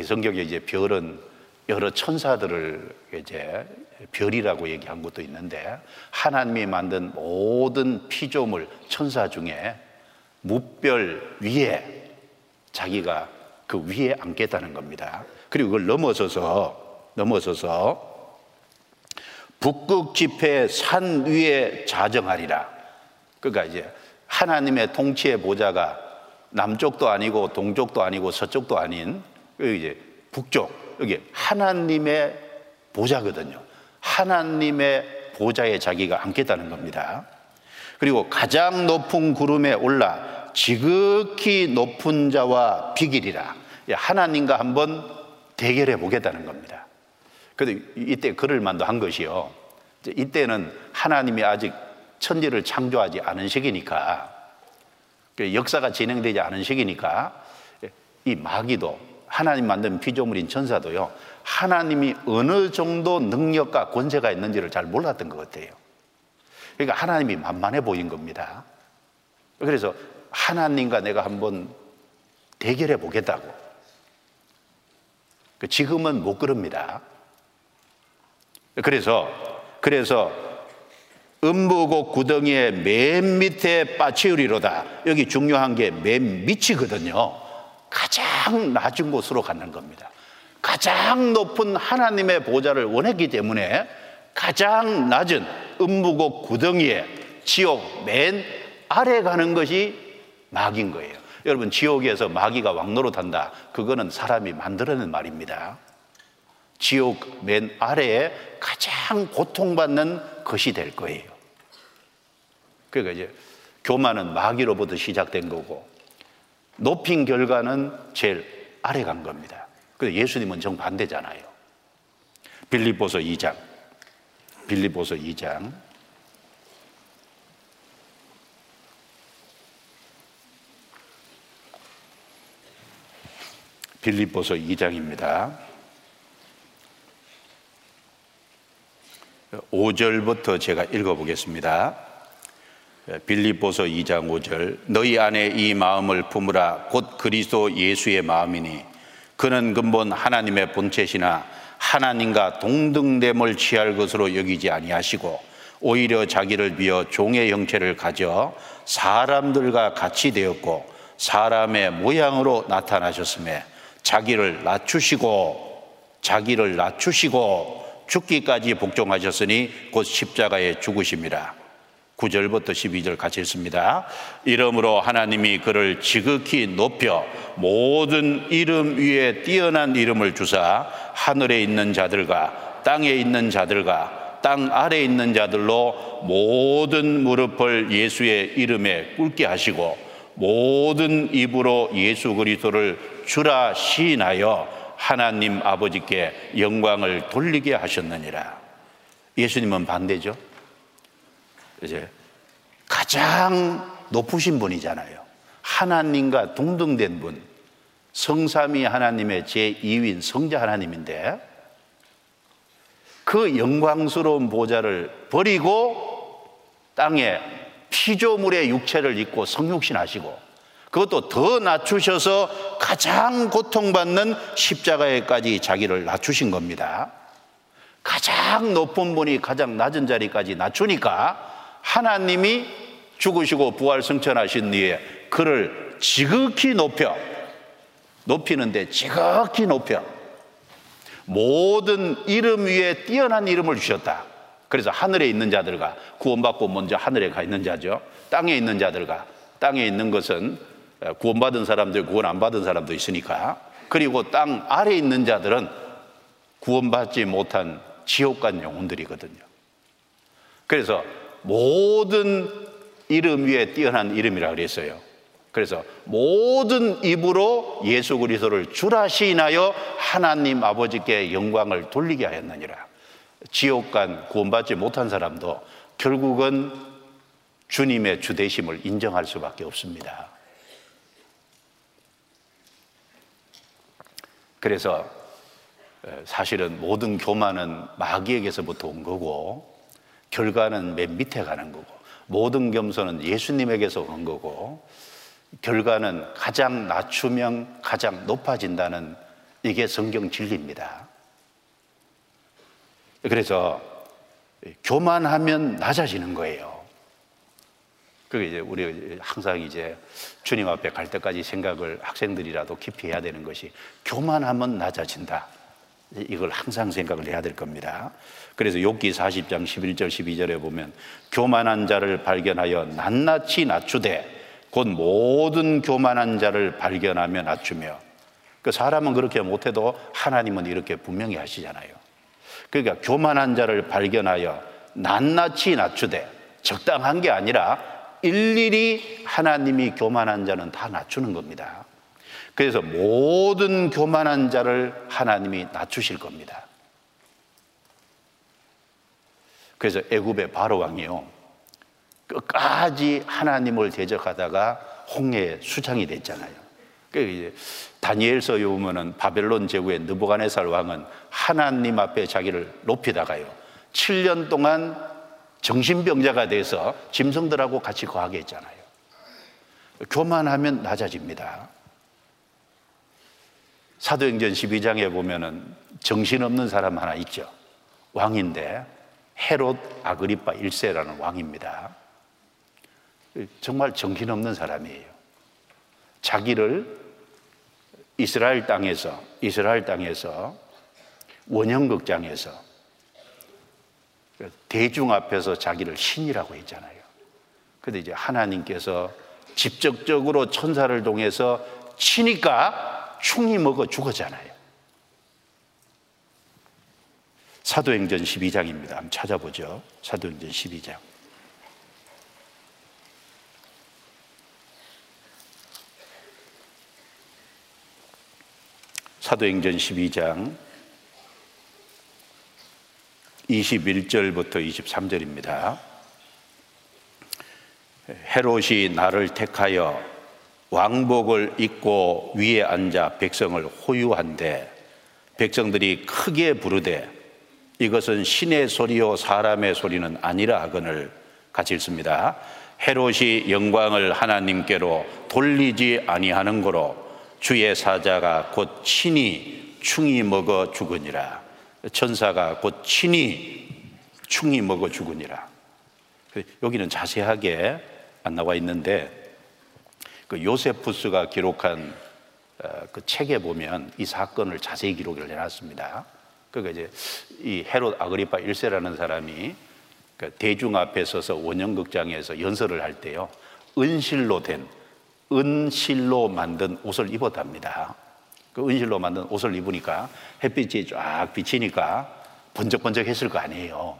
성경에 이제 별은 여러 천사들을 이제 별이라고 얘기한 것도 있는데 하나님이 만든 모든 피조물 천사 중에 무별 위에 자기가 그 위에 앉겠다는 겁니다. 그리고 그걸 넘어서서 넘어서서 북극 지폐 산 위에 자정하리라. 그러니까 이제 하나님의 통치의 보좌가 남쪽도 아니고 동쪽도 아니고 서쪽도 아닌 이제 북쪽 여기 하나님의 보좌거든요. 하나님의 보좌에 자기가 앉겠다는 겁니다. 그리고 가장 높은 구름에 올라 지극히 높은 자와 비길이라. 하나님과 한번 대결해 보겠다는 겁니다. 그런데 이때 그럴 만도 한 것이요. 이때는 하나님이 아직 천지를 창조하지 않은 시기니까 그 역사가 진행되지 않은 시기니까 이 마귀도 하나님 만든 피조물인 천사도요 하나님이 어느 정도 능력과 권세가 있는지를 잘 몰랐던 것 같아요. 그러니까 하나님이 만만해 보인 겁니다. 그래서 하나님과 내가 한번 대결해 보겠다고 그 지금은 못 그럽니다. 그래서 그래서 음부곡 구덩이의 맨 밑에 빠치우리로다. 여기 중요한 게 맨 밑이거든요. 가장 낮은 곳으로 가는 겁니다. 가장 높은 하나님의 보좌를 원했기 때문에 가장 낮은 음부곡 구덩이에 지옥 맨 아래 가는 것이 막인 거예요. 여러분 지옥에서 마귀가 왕노릇한다. 그거는 사람이 만들어낸 말입니다. 지옥 맨 아래에 가장 고통받는 것이 될 거예요. 그러니까 이제 교만은 마귀로부터 시작된 거고 높인 결과는 제일 아래 간 겁니다. 근데 예수님은 정반대잖아요. 빌립보서 2장. 빌립보서 2장. 빌립보서 2장입니다. 5절부터 제가 읽어보겠습니다. 빌립보서 2장 5절 너희 안에 이 마음을 품으라 곧 그리스도 예수의 마음이니 그는 근본 하나님의 본체시나 하나님과 동등됨을 취할 것으로 여기지 아니하시고 오히려 자기를 비어 종의 형체를 가져 사람들과 같이 되었고 사람의 모양으로 나타나셨음에 자기를 낮추시고 자기를 낮추시고 죽기까지 복종하셨으니 곧 십자가에 죽으십니다. 9절부터 12절 같이 읽습니다. 이름으로 하나님이 그를 지극히 높여 모든 이름 위에 뛰어난 이름을 주사 하늘에 있는 자들과 땅에 있는 자들과 땅 아래 있는 자들로 모든 무릎을 예수의 이름에 꿇게 하시고 모든 입으로 예수 그리스도를 주라 시인하여 하나님 아버지께 영광을 돌리게 하셨느니라. 예수님은 반대죠. 이제 가장 높으신 분이잖아요. 하나님과 동등된 분. 성삼위 하나님의 제2위인 성자 하나님인데 그 영광스러운 보좌를 버리고 땅에 피조물의 육체를 입고 성육신 하시고 그것도 더 낮추셔서 가장 고통받는 십자가에까지 자기를 낮추신 겁니다. 가장 높은 분이 가장 낮은 자리까지 낮추니까 하나님이 죽으시고 부활 승천하신 뒤에 그를 지극히 높여 높이는데 지극히 높여 모든 이름 위에 뛰어난 이름을 주셨다. 그래서 하늘에 있는 자들과 구원받고 먼저 하늘에 가 있는 자죠. 땅에 있는 자들과 땅에 있는 것은 구원받은 사람들, 구원 안 받은 사람도 있으니까. 그리고 땅 아래 있는 자들은 구원받지 못한 지옥 간 영혼들이거든요. 그래서 모든 이름 위에 뛰어난 이름이라 그랬어요. 그래서 모든 입으로 예수 그리스도를 주라 시인하여 하나님 아버지께 영광을 돌리게 하였느니라. 지옥 간 구원받지 못한 사람도 결국은 주님의 주대심을 인정할 수밖에 없습니다. 그래서 사실은 모든 교만은 마귀에게서부터 온 거고 결과는 맨 밑에 가는 거고 모든 겸손은 예수님에게서 온 거고 결과는 가장 낮추면 가장 높아진다는 이게 성경 진리입니다. 그래서 교만하면 낮아지는 거예요. 그게 이제 우리 항상 이제 주님 앞에 갈 때까지 생각을 학생들이라도 깊이 해야 되는 것이 교만하면 낮아진다. 이걸 항상 생각을 해야 될 겁니다. 그래서 욥기 40장 11절 12절에 보면 교만한 자를 발견하여 낱낱이 낮추되 곧 모든 교만한 자를 발견하며 낮추며 그 사람은 그렇게 못해도 하나님은 이렇게 분명히 하시잖아요. 그러니까 교만한 자를 발견하여 낱낱이 낮추되 적당한 게 아니라 일일이 하나님이 교만한 자는 다 낮추는 겁니다. 그래서 모든 교만한 자를 하나님이 낮추실 겁니다. 그래서 애굽의 바로 왕이요. 끝까지 하나님을 대적하다가 홍해의 수장이 됐잖아요. 그 다니엘서에 보면은 바벨론 제국의 느부갓네살 왕은 하나님 앞에 자기를 높이다가요. 7년 동안 정신병자가 돼서 짐승들하고 같이 거하게 했잖아요. 교만하면 낮아집니다. 사도행전 12장에 보면은 정신없는 사람 하나 있죠. 왕인데 헤롯 아그리파 1세라는 왕입니다. 정말 정신없는 사람이에요. 자기를 이스라엘 땅에서 이스라엘 땅에서 원형 극장에서 대중 앞에서 자기를 신이라고 했잖아요. 근데 이제 하나님께서 직접적으로 천사를 통해서 치니까 충이 먹어 죽었잖아요. 사도행전 12장입니다. 한번 찾아보죠. 사도행전 12장. 사도행전 12장 21절부터 23절입니다. 헤롯이 나를 택하여 왕복을 입고 위에 앉아 백성을 호유한데 백성들이 크게 부르되 이것은 신의 소리요 사람의 소리는 아니라 하거늘 같이 읽습니다. 헤롯이 영광을 하나님께로 돌리지 아니하는 거로 주의 사자가 곧 친히 충이 먹어 죽으니라. 천사가 곧 친히 충이 먹어 죽으니라. 여기는 자세하게 안 나와 있는데 그 요세푸스가 기록한 어, 그 책에 보면 이 사건을 자세히 기록을 해놨습니다. 그러니까 이제 이 헤롯 아그리파 1세라는 사람이 그 대중 앞에 서서 원형극장에서 연설을 할 때요 은실로 된 은실로 만든 옷을 입었답니다. 그 은실로 만든 옷을 입으니까 햇빛이 쫙 비치니까 번쩍번쩍 했을 거 아니에요.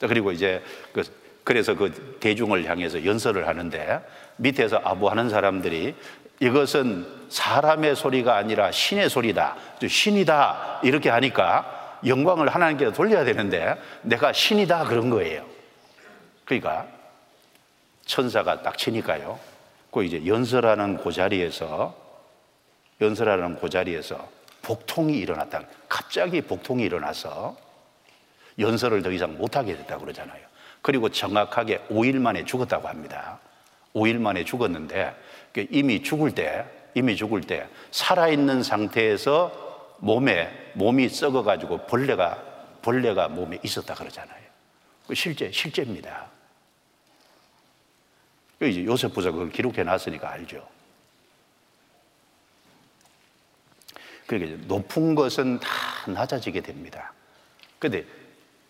그리고 이제 그 그래서 그 대중을 향해서 연설을 하는데 밑에서 아부하는 사람들이 이것은 사람의 소리가 아니라 신의 소리다. 신이다. 이렇게 하니까 영광을 하나님께 돌려야 되는데 내가 신이다 그런 거예요. 그러니까 천사가 딱 치니까요. 그 이제 연설하는 그 자리에서 연설하는 그 자리에서 복통이 일어났다. 갑자기 복통이 일어나서 연설을 더 이상 못하게 됐다고 그러잖아요. 그리고 정확하게 5일 만에 죽었다고 합니다. 5일 만에 죽었는데 그 이미 죽을 때, 이미 죽을 때 살아있는 상태에서 몸에, 몸이 썩어가지고 벌레가, 벌레가 몸에 있었다 그러잖아요. 그 실제, 실제입니다. 그 이제 요셉부서 그걸 기록해 놨으니까 알죠. 그러니까 높은 것은 다 낮아지게 됩니다. 근데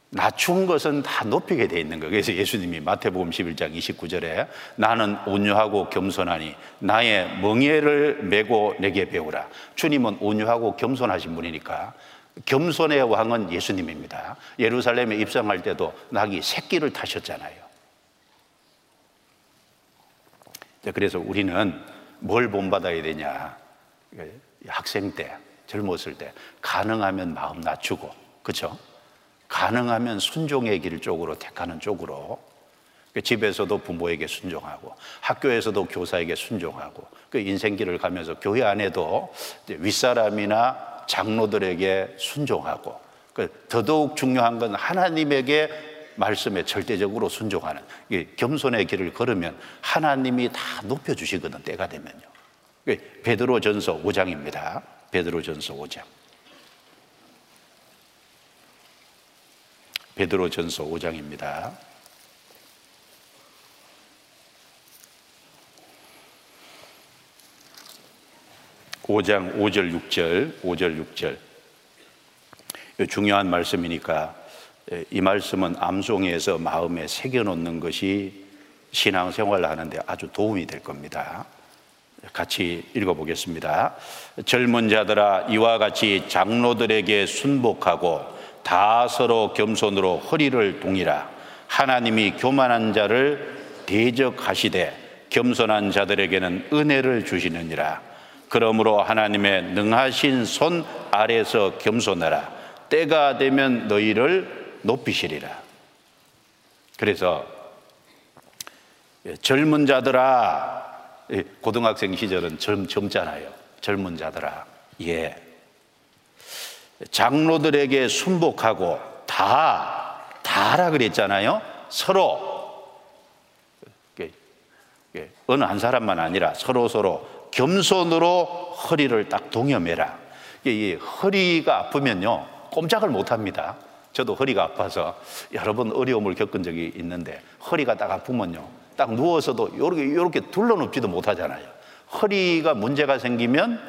낮춘 것은 다 높이게 돼 있는 거예요. 그래서 예수님이 마태복음 11장 29절에 나는 온유하고 겸손하니 나의 멍에를 메고 내게 배우라. 주님은 온유하고 겸손하신 분이니까 겸손의 왕은 예수님입니다. 예루살렘에 입성할 때도 낙이 새끼를 타셨잖아요. 그래서 우리는 뭘 본받아야 되냐. 학생 때, 젊었을 때 가능하면 마음 낮추고, 그렇죠? 가능하면 순종의 길 쪽으로 택하는 쪽으로. 그 집에서도 부모에게 순종하고 학교에서도 교사에게 순종하고 그 인생길을 가면서 교회 안에도 윗사람이나 장로들에게 순종하고 그 더더욱 중요한 건 하나님에게 말씀에 절대적으로 순종하는 겸손의 길을 걸으면 하나님이 다 높여주시거든 때가 되면요. 그 베드로전서 5장입니다 베드로전서 5장 베드로전서 5장입니다. 5장5절6절5절6절 중요한 말씀이니까 이 말씀은 암송에서 마음에 새겨놓는 것이 신앙생활을 하는데 아주 도움이 될 겁니다. 같이 읽어보겠습니다. 젊은 자들아 이와 같이 장로들에게 순복하고 다 서로 겸손으로 허리를 동이라. 하나님이 교만한 자를 대적하시되 겸손한 자들에게는 은혜를 주시느니라. 그러므로 하나님의 능하신 손 아래서 겸손하라. 때가 되면 너희를 높이시리라. 그래서 젊은 자들아 고등학생 시절은 젊, 젊잖아요 젊은 자들아 예 장로들에게 순복하고 다, 다라 그랬잖아요. 서로. 어느 한 사람만 아니라 서로 서로 겸손으로 허리를 딱 동여매라. 이 허리가 아프면요. 꼼짝을 못 합니다. 저도 허리가 아파서 여러 번 어려움을 겪은 적이 있는데 허리가 딱 아프면요. 딱 누워서도 이렇게, 이렇게 둘러눕지도 못하잖아요. 허리가 문제가 생기면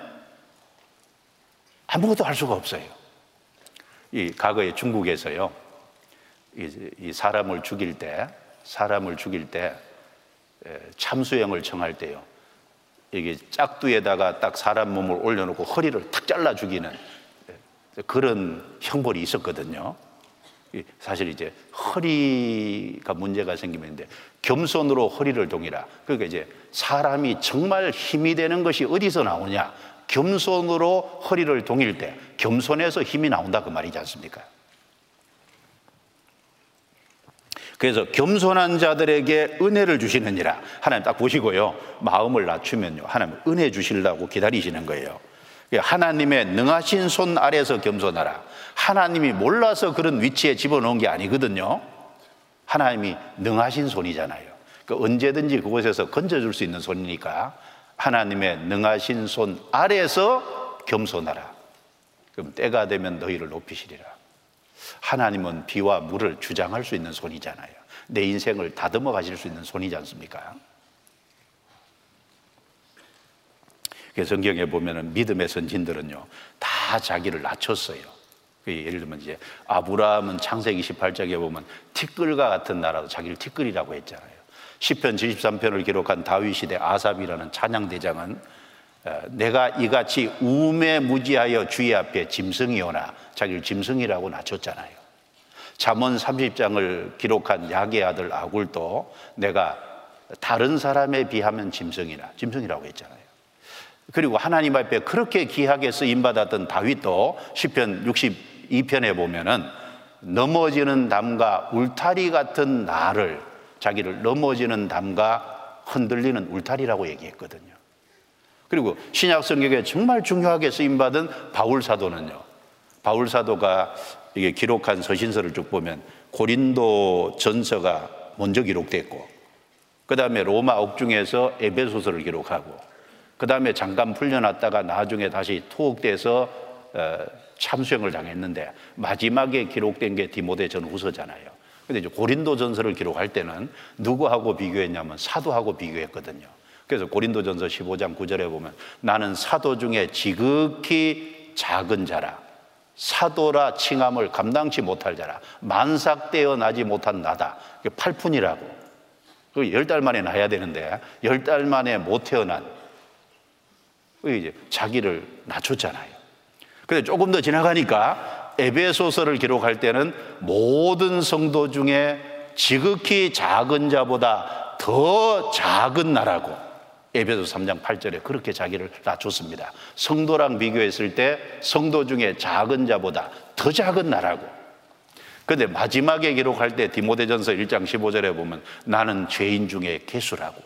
아무것도 할 수가 없어요. 이 과거에 중국에서요, 이, 사람을 죽일 때, 사람을 죽일 때 참수형을 청할 때요, 이게 짝두에다가 딱 사람 몸을 올려놓고 허리를 탁 잘라 죽이는 그런 형벌이 있었거든요. 사실 이제 허리가 문제가 생기면 겸손으로 허리를 동이라. 그러니까 이제 사람이 정말 힘이 되는 것이 어디서 나오냐? 겸손으로 허리를 동일 때 겸손해서 힘이 나온다 그 말이지 않습니까? 그래서 겸손한 자들에게 은혜를 주시느니라 하나님 딱 보시고요 마음을 낮추면요 하나님 은혜 주시려고 기다리시는 거예요 하나님의 능하신 손 아래서 겸손하라 하나님이 몰라서 그런 위치에 집어넣은 게 아니거든요 하나님이 능하신 손이잖아요 그 언제든지 그곳에서 건져줄 수 있는 손이니까 하나님의 능하신 손 아래서 겸손하라. 그럼 때가 되면 너희를 높이시리라. 하나님은 비와 물을 주장할 수 있는 손이잖아요. 내 인생을 다듬어 가실 수 있는 손이지 않습니까? 성경에 보면은 믿음의 선진들은요, 다 자기를 낮췄어요. 그 예를 들면 이제 아브라함은 창세기 28장에 보면 티끌과 같은 나라도 자기를 티끌이라고 했잖아요. 시편 73편을 기록한 다윗 시대 아삽이라는 찬양 대장은 어, 내가 이같이 우매 무지하여 주의 앞에 짐승이오나 자기를 짐승이라고 낮췄잖아요. 잠언 30장을 기록한 야게 아들 아굴도 내가 다른 사람에 비하면 짐승이나 짐승이라고 했잖아요. 그리고 하나님 앞에 그렇게 귀하게 쓰임 받았던 다윗도 시편 62편에 보면은 넘어지는 담과 울타리 같은 나를 자기를 넘어지는 담과 흔들리는 울타리라고 얘기했거든요. 그리고 신약 성경에 정말 중요하게 쓰임 받은 바울 사도는요. 바울 사도가 이게 기록한 서신서를 쭉 보면 고린도 전서가 먼저 기록됐고 그 다음에 로마 옥중에서 에베소서를 기록하고 그 다음에 잠깐 풀려났다가 나중에 다시 투옥돼서 어, 참수형을 당했는데 마지막에 기록된 게 디모데 전후서잖아요. 근데 이제 고린도 전서를 기록할 때는 누구하고 비교했냐면 사도하고 비교했거든요. 그래서 고린도 전서 15장 9절에 보면 나는 사도 중에 지극히 작은 자라. 사도라 칭함을 감당치 못할 자라. 만삭되어 나지 못한 나다. 팔푼이라고. 그 열 달 만에 나야 되는데 열 달 만에 못 태어난 이제 자기를 낮췄잖아요. 근데 조금 더 지나가니까 에베소서를 기록할 때는 모든 성도 중에 지극히 작은 자보다 더 작은 나라고 에베소 3장 8절에 그렇게 자기를 낮췄습니다. 성도랑 비교했을 때 성도 중에 작은 자보다 더 작은 나라고. 근데 마지막에 기록할 때 디모데전서 1장 15절에 보면 나는 죄인 중에 개수라고.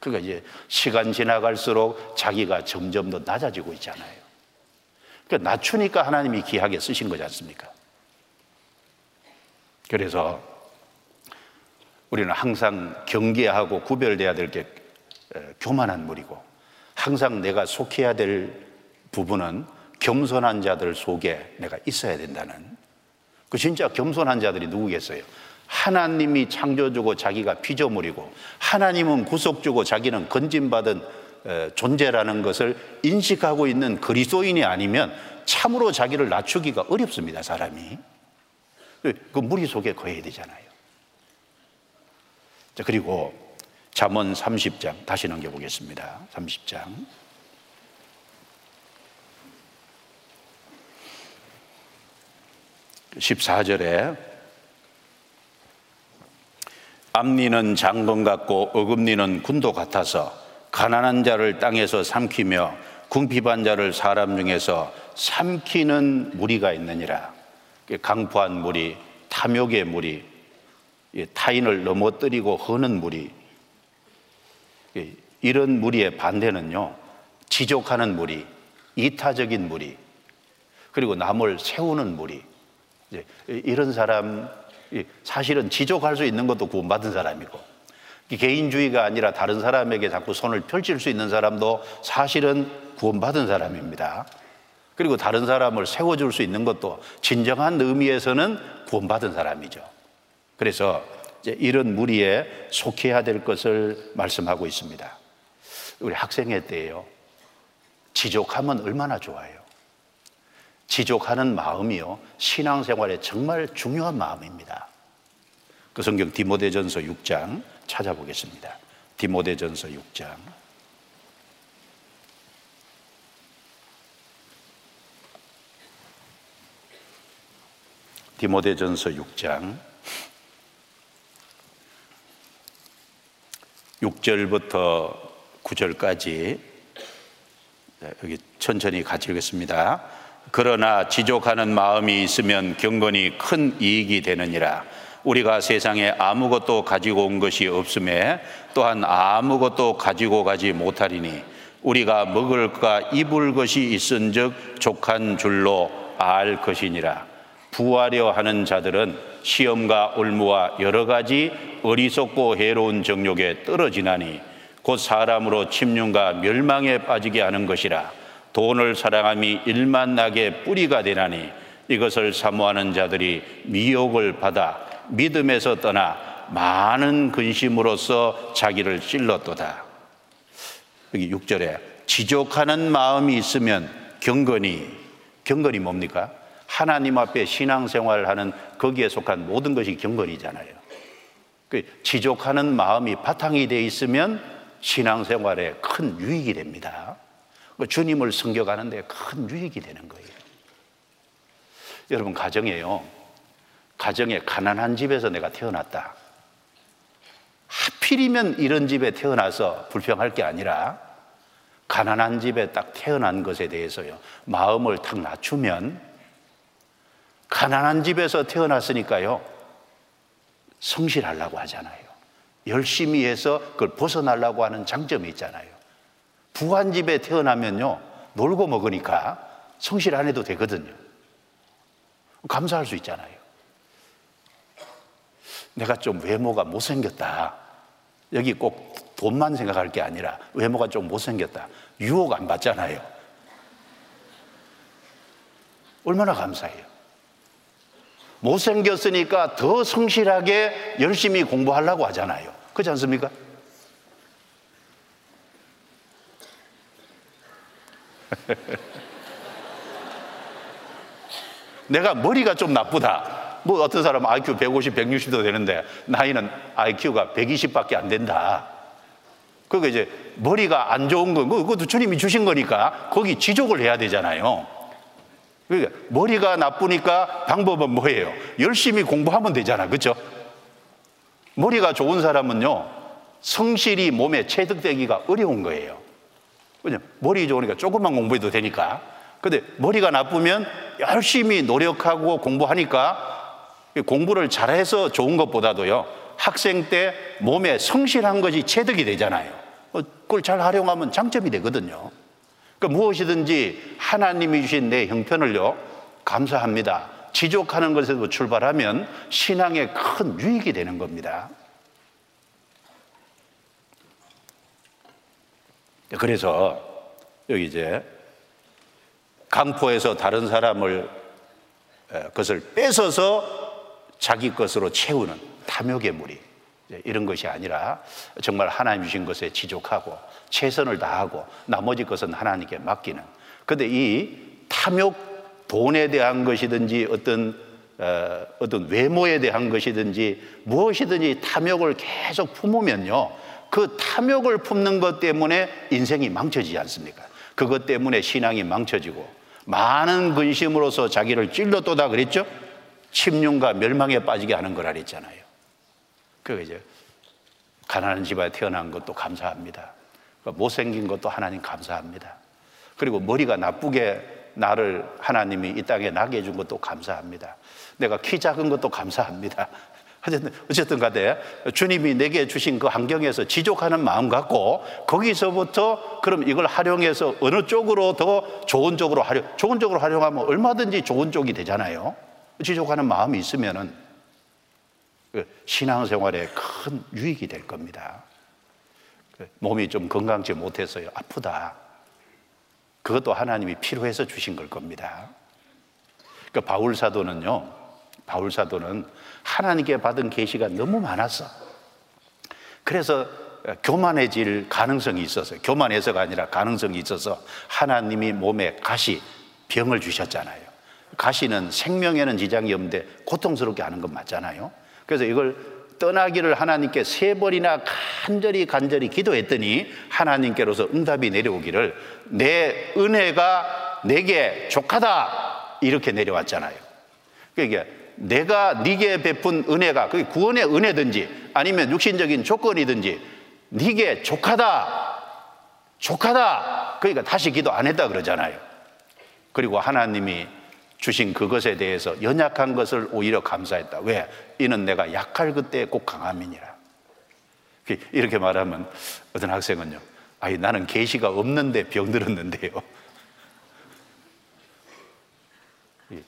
그러니까 이제 시간 지나갈수록 자기가 점점 더 낮아지고 있잖아요. 그러니까 낮추니까 하나님이 귀하게 쓰신 거지 않습니까? 그래서 우리는 항상 경계하고 구별돼야 될 게 교만한 무리고 항상 내가 속해야 될 부분은 겸손한 자들 속에 내가 있어야 된다는 그 진짜 겸손한 자들이 누구겠어요? 하나님이 창조주고 자기가 피조물이고 하나님은 구속주고 자기는 건진받은 존재라는 것을 인식하고 있는 그리스도인이 아니면 참으로 자기를 낮추기가 어렵습니다, 사람이. 그 무리 속에 거해야 되잖아요. 자, 그리고 잠언 30장 다시 넘겨 보겠습니다. 30장. 14절에 앞니는 장건 같고 어금니는 군도 같아서 가난한 자를 땅에서 삼키며 궁핍한 자를 사람 중에서 삼키는 무리가 있느니라. 강포한 무리, 탐욕의 무리, 타인을 넘어뜨리고 허는 무리. 이런 무리의 반대는요, 지족하는 무리, 이타적인 무리, 그리고 남을 세우는 무리. 이런 사람 사실은 지족할 수 있는 것도 구원받은 사람이고 개인주의가 아니라 다른 사람에게 자꾸 손을 펼칠 수 있는 사람도 사실은 구원받은 사람입니다. 그리고 다른 사람을 세워줄 수 있는 것도 진정한 의미에서는 구원받은 사람이죠. 그래서 이런 무리에 속해야 될 것을 말씀하고 있습니다. 우리 학생회 때에요. 지족하면 얼마나 좋아요. 지족하는 마음이요. 신앙생활에 정말 중요한 마음입니다. 그 성경 디모데전서 6장 찾아보겠습니다. 디모데전서 6장. 디모데전서 6장 6절부터 9절까지 여기 천천히 같이 읽겠습니다. 그러나 지족하는 마음이 있으면 경건이 큰 이익이 되느니라. 우리가 세상에 아무것도 가지고 온 것이 없음에 또한 아무것도 가지고 가지 못하리니 우리가 먹을까 입을 것이 있은즉 족한 줄로 알 것이니라. 부하려 하는 자들은 시험과 올무와 여러 가지 어리석고 해로운 정욕에 떨어지나니 곧 사람으로 침륜과 멸망에 빠지게 하는 것이라. 돈을 사랑함이 일만 나게 뿌리가 되나니 이것을 사모하는 자들이 미혹을 받아 믿음에서 떠나 많은 근심으로써 자기를 찔렀도다. 여기 6절에 지족하는 마음이 있으면 경건이 경건이 뭡니까? 하나님 앞에 신앙생활을 하는 거기에 속한 모든 것이 경건이잖아요. 그 지족하는 마음이 바탕이 돼 있으면 신앙생활에 큰 유익이 됩니다. 그 주님을 섬겨가는데 큰 유익이 되는 거예요. 여러분, 가정에요. 가정에 가난한 집에서 내가 태어났다. 하필이면 이런 집에 태어나서 불평할 게 아니라 가난한 집에 딱 태어난 것에 대해서요. 마음을 탁 낮추면 가난한 집에서 태어났으니까요. 성실하려고 하잖아요. 열심히 해서 그걸 벗어나려고 하는 장점이 있잖아요. 부한 집에 태어나면요. 놀고 먹으니까 성실 안 해도 되거든요. 감사할 수 있잖아요. 내가 좀 외모가 못생겼다. 여기 꼭 돈만 생각할 게 아니라 외모가 좀 못생겼다. 유혹 안 받잖아요. 얼마나 감사해요. 못생겼으니까 더 성실하게 열심히 공부하려고 하잖아요. 그렇지 않습니까? [laughs] 내가 머리가 좀 나쁘다. 뭐 어떤 사람은 IQ 150, 160도 되는데 나이는 IQ가 120밖에 안 된다. 그거 이제 머리가 안 좋은 건 그것도 주님이 주신 거니까 거기 지족을 해야 되잖아요. 그러니까 머리가 나쁘니까 방법은 뭐예요? 열심히 공부하면 되잖아. 그렇죠? 머리가 좋은 사람은요. 성실히 몸에 체득되기가 어려운 거예요. 그죠? 머리 좋으니까 조금만 공부해도 되니까. 근데 머리가 나쁘면 열심히 노력하고 공부하니까 공부를 잘해서 좋은 것보다도요, 학생 때 몸에 성실한 것이 체득이 되잖아요. 어, 그걸 잘 활용하면 장점이 되거든요. 그러니까 무엇이든지 하나님이 주신 내 형편을요, 감사합니다. 지족하는 것에서 출발하면 신앙에 큰 유익이 되는 겁니다. 그래서 여기 이제 강포에서 다른 사람을 그것을 뺏어서 자기 것으로 채우는 탐욕의 무리 이런 것이 아니라 정말 하나님 주신 것에 지족하고 최선을 다하고 나머지 것은 하나님께 맡기는. 근데 이 탐욕 돈에 대한 것이든지 어떤 어, 어떤 외모에 대한 것이든지 무엇이든지 탐욕을 계속 품으면요. 그 탐욕을 품는 것 때문에 인생이 망쳐지지 않습니까? 그것 때문에 신앙이 망쳐지고 많은 근심으로서 자기를 찔러 또다 그랬죠? 침륜과 멸망에 빠지게 하는 거라 그랬잖아요. 그 이제 가난한 집안에 태어난 것도 감사합니다. 그러니까 못생긴 것도 하나님 감사합니다. 그리고 머리가 나쁘게 나를 하나님이 이 땅에 나게 해준 것도 감사합니다. 내가 키 작은 것도 감사합니다. [laughs] 어쨌든, 어쨌든 간에 주님이 내게 주신 그 환경에서 지족하는 마음 갖고 거기서부터 그럼 이걸 활용해서 어느 쪽으로 더 좋은 쪽으로 활용, 좋은 쪽으로 활용하면 얼마든지 좋은 쪽이 되잖아요. 지족하는 마음이 있으면은 그 신앙생활에 큰 유익이 될 겁니다. 그 몸이 좀 건강치 못해서요. 아프다. 그것도 하나님이 필요해서 주신 걸 겁니다. 그 바울 사도는요. 바울 사도는 하나님께 받은 계시가 너무 많았어. 그래서 교만해질 가능성이 있어서 교만해서가 아니라 가능성이 있어서 하나님이 몸에 가시 병을 주셨잖아요. 가시는 생명에는 지장이 없는데 고통스럽게 하는 건 맞잖아요. 그래서 이걸 떠나기를 하나님께 세 번이나 간절히 간절히 기도했더니 하나님께로서 응답이 내려오기를 내 은혜가 내게 족하다 이렇게 내려왔잖아요. 그러니까 내가 네게 베푼 은혜가 그게 구원의 은혜든지 아니면 육신적인 조건이든지 네게 족하다 족하다 그러니까 다시 기도 안 했다 그러잖아요. 그리고 하나님이 주신 그것에 대해서 연약한 것을 오히려 감사했다. 왜? 이는 내가 약할 그때 꼭 강함이니라. 이렇게 말하면 어떤 학생은요. 아니 나는 계시가 없는데 병들었는데요.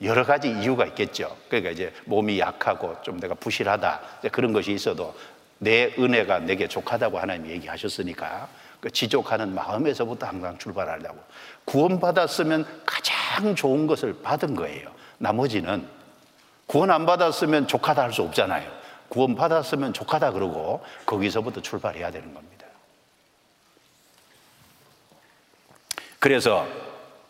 여러 가지 이유가 있겠죠. 그러니까 이제 몸이 약하고 좀 내가 부실하다 그런 것이 있어도 내 은혜가 내게 족하다고 하나님이 얘기하셨으니까 그 지족하는 마음에서부터 항상 출발하려고 구원받았으면 가장 좋은 것을 받은 거예요. 나머지는 구원 안 받았으면 족하다 할 수 없잖아요. 구원 받았으면 족하다 그러고 거기서부터 출발해야 되는 겁니다. 그래서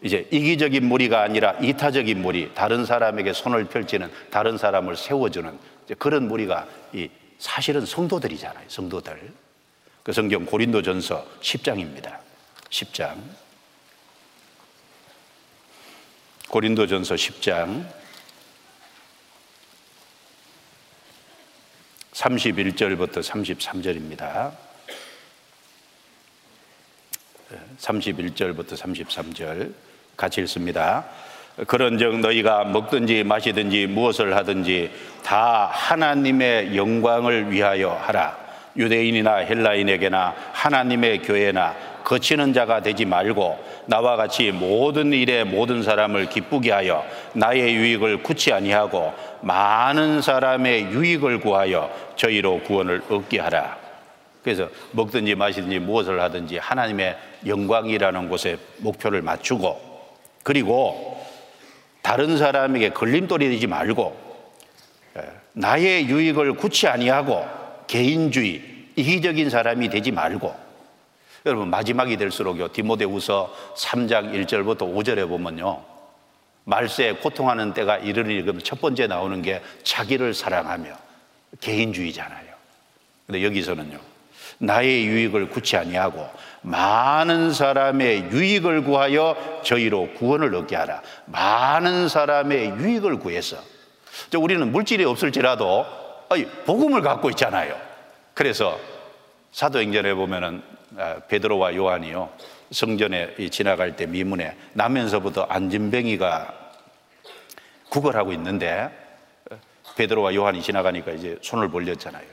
이제 이기적인 무리가 아니라 이타적인 무리, 다른 사람에게 손을 펼치는 다른 사람을 세워주는 그런 무리가 이 사실은 성도들이잖아요. 성도들. 그 성경 고린도전서 10장입니다. 10장. 고린도전서 10장 31절부터 33절입니다. 31절부터 33절 같이 읽습니다. 그런즉 너희가 먹든지 마시든지 무엇을 하든지 다 하나님의 영광을 위하여 하라. 유대인이나 헬라인에게나 하나님의 교회나 거치는 자가 되지 말고 나와 같이 모든 일에 모든 사람을 기쁘게 하여 나의 유익을 굳이 아니하고 많은 사람의 유익을 구하여 저희로 구원을 얻게 하라. 그래서 먹든지 마시든지 무엇을 하든지 하나님의 영광이라는 곳에 목표를 맞추고 그리고 다른 사람에게 걸림돌이 되지 말고 예, 나의 유익을 굳이 아니하고 개인주의, 이기적인 사람이 되지 말고 여러분 마지막이 될수록요 디모데후서 3장 1절부터 5절에 보면요 말세에 고통하는 때가 이르니 첫 번째 나오는 게 자기를 사랑하며 개인주의잖아요. 근데 여기서는요 나의 유익을 굳이 아니하고 많은 사람의 유익을 구하여 저희로 구원을 얻게 하라. 많은 사람의 유익을 구해서 우리는 물질이 없을지라도 복음을 갖고 있잖아요. 그래서 사도행전에 보면은 아, 베드로와 요한이요 성전에 지나갈 때 미문에 나면서부터 안진뱅이가 구걸하고 있는데 베드로와 요한이 지나가니까 이제 손을 벌렸잖아요.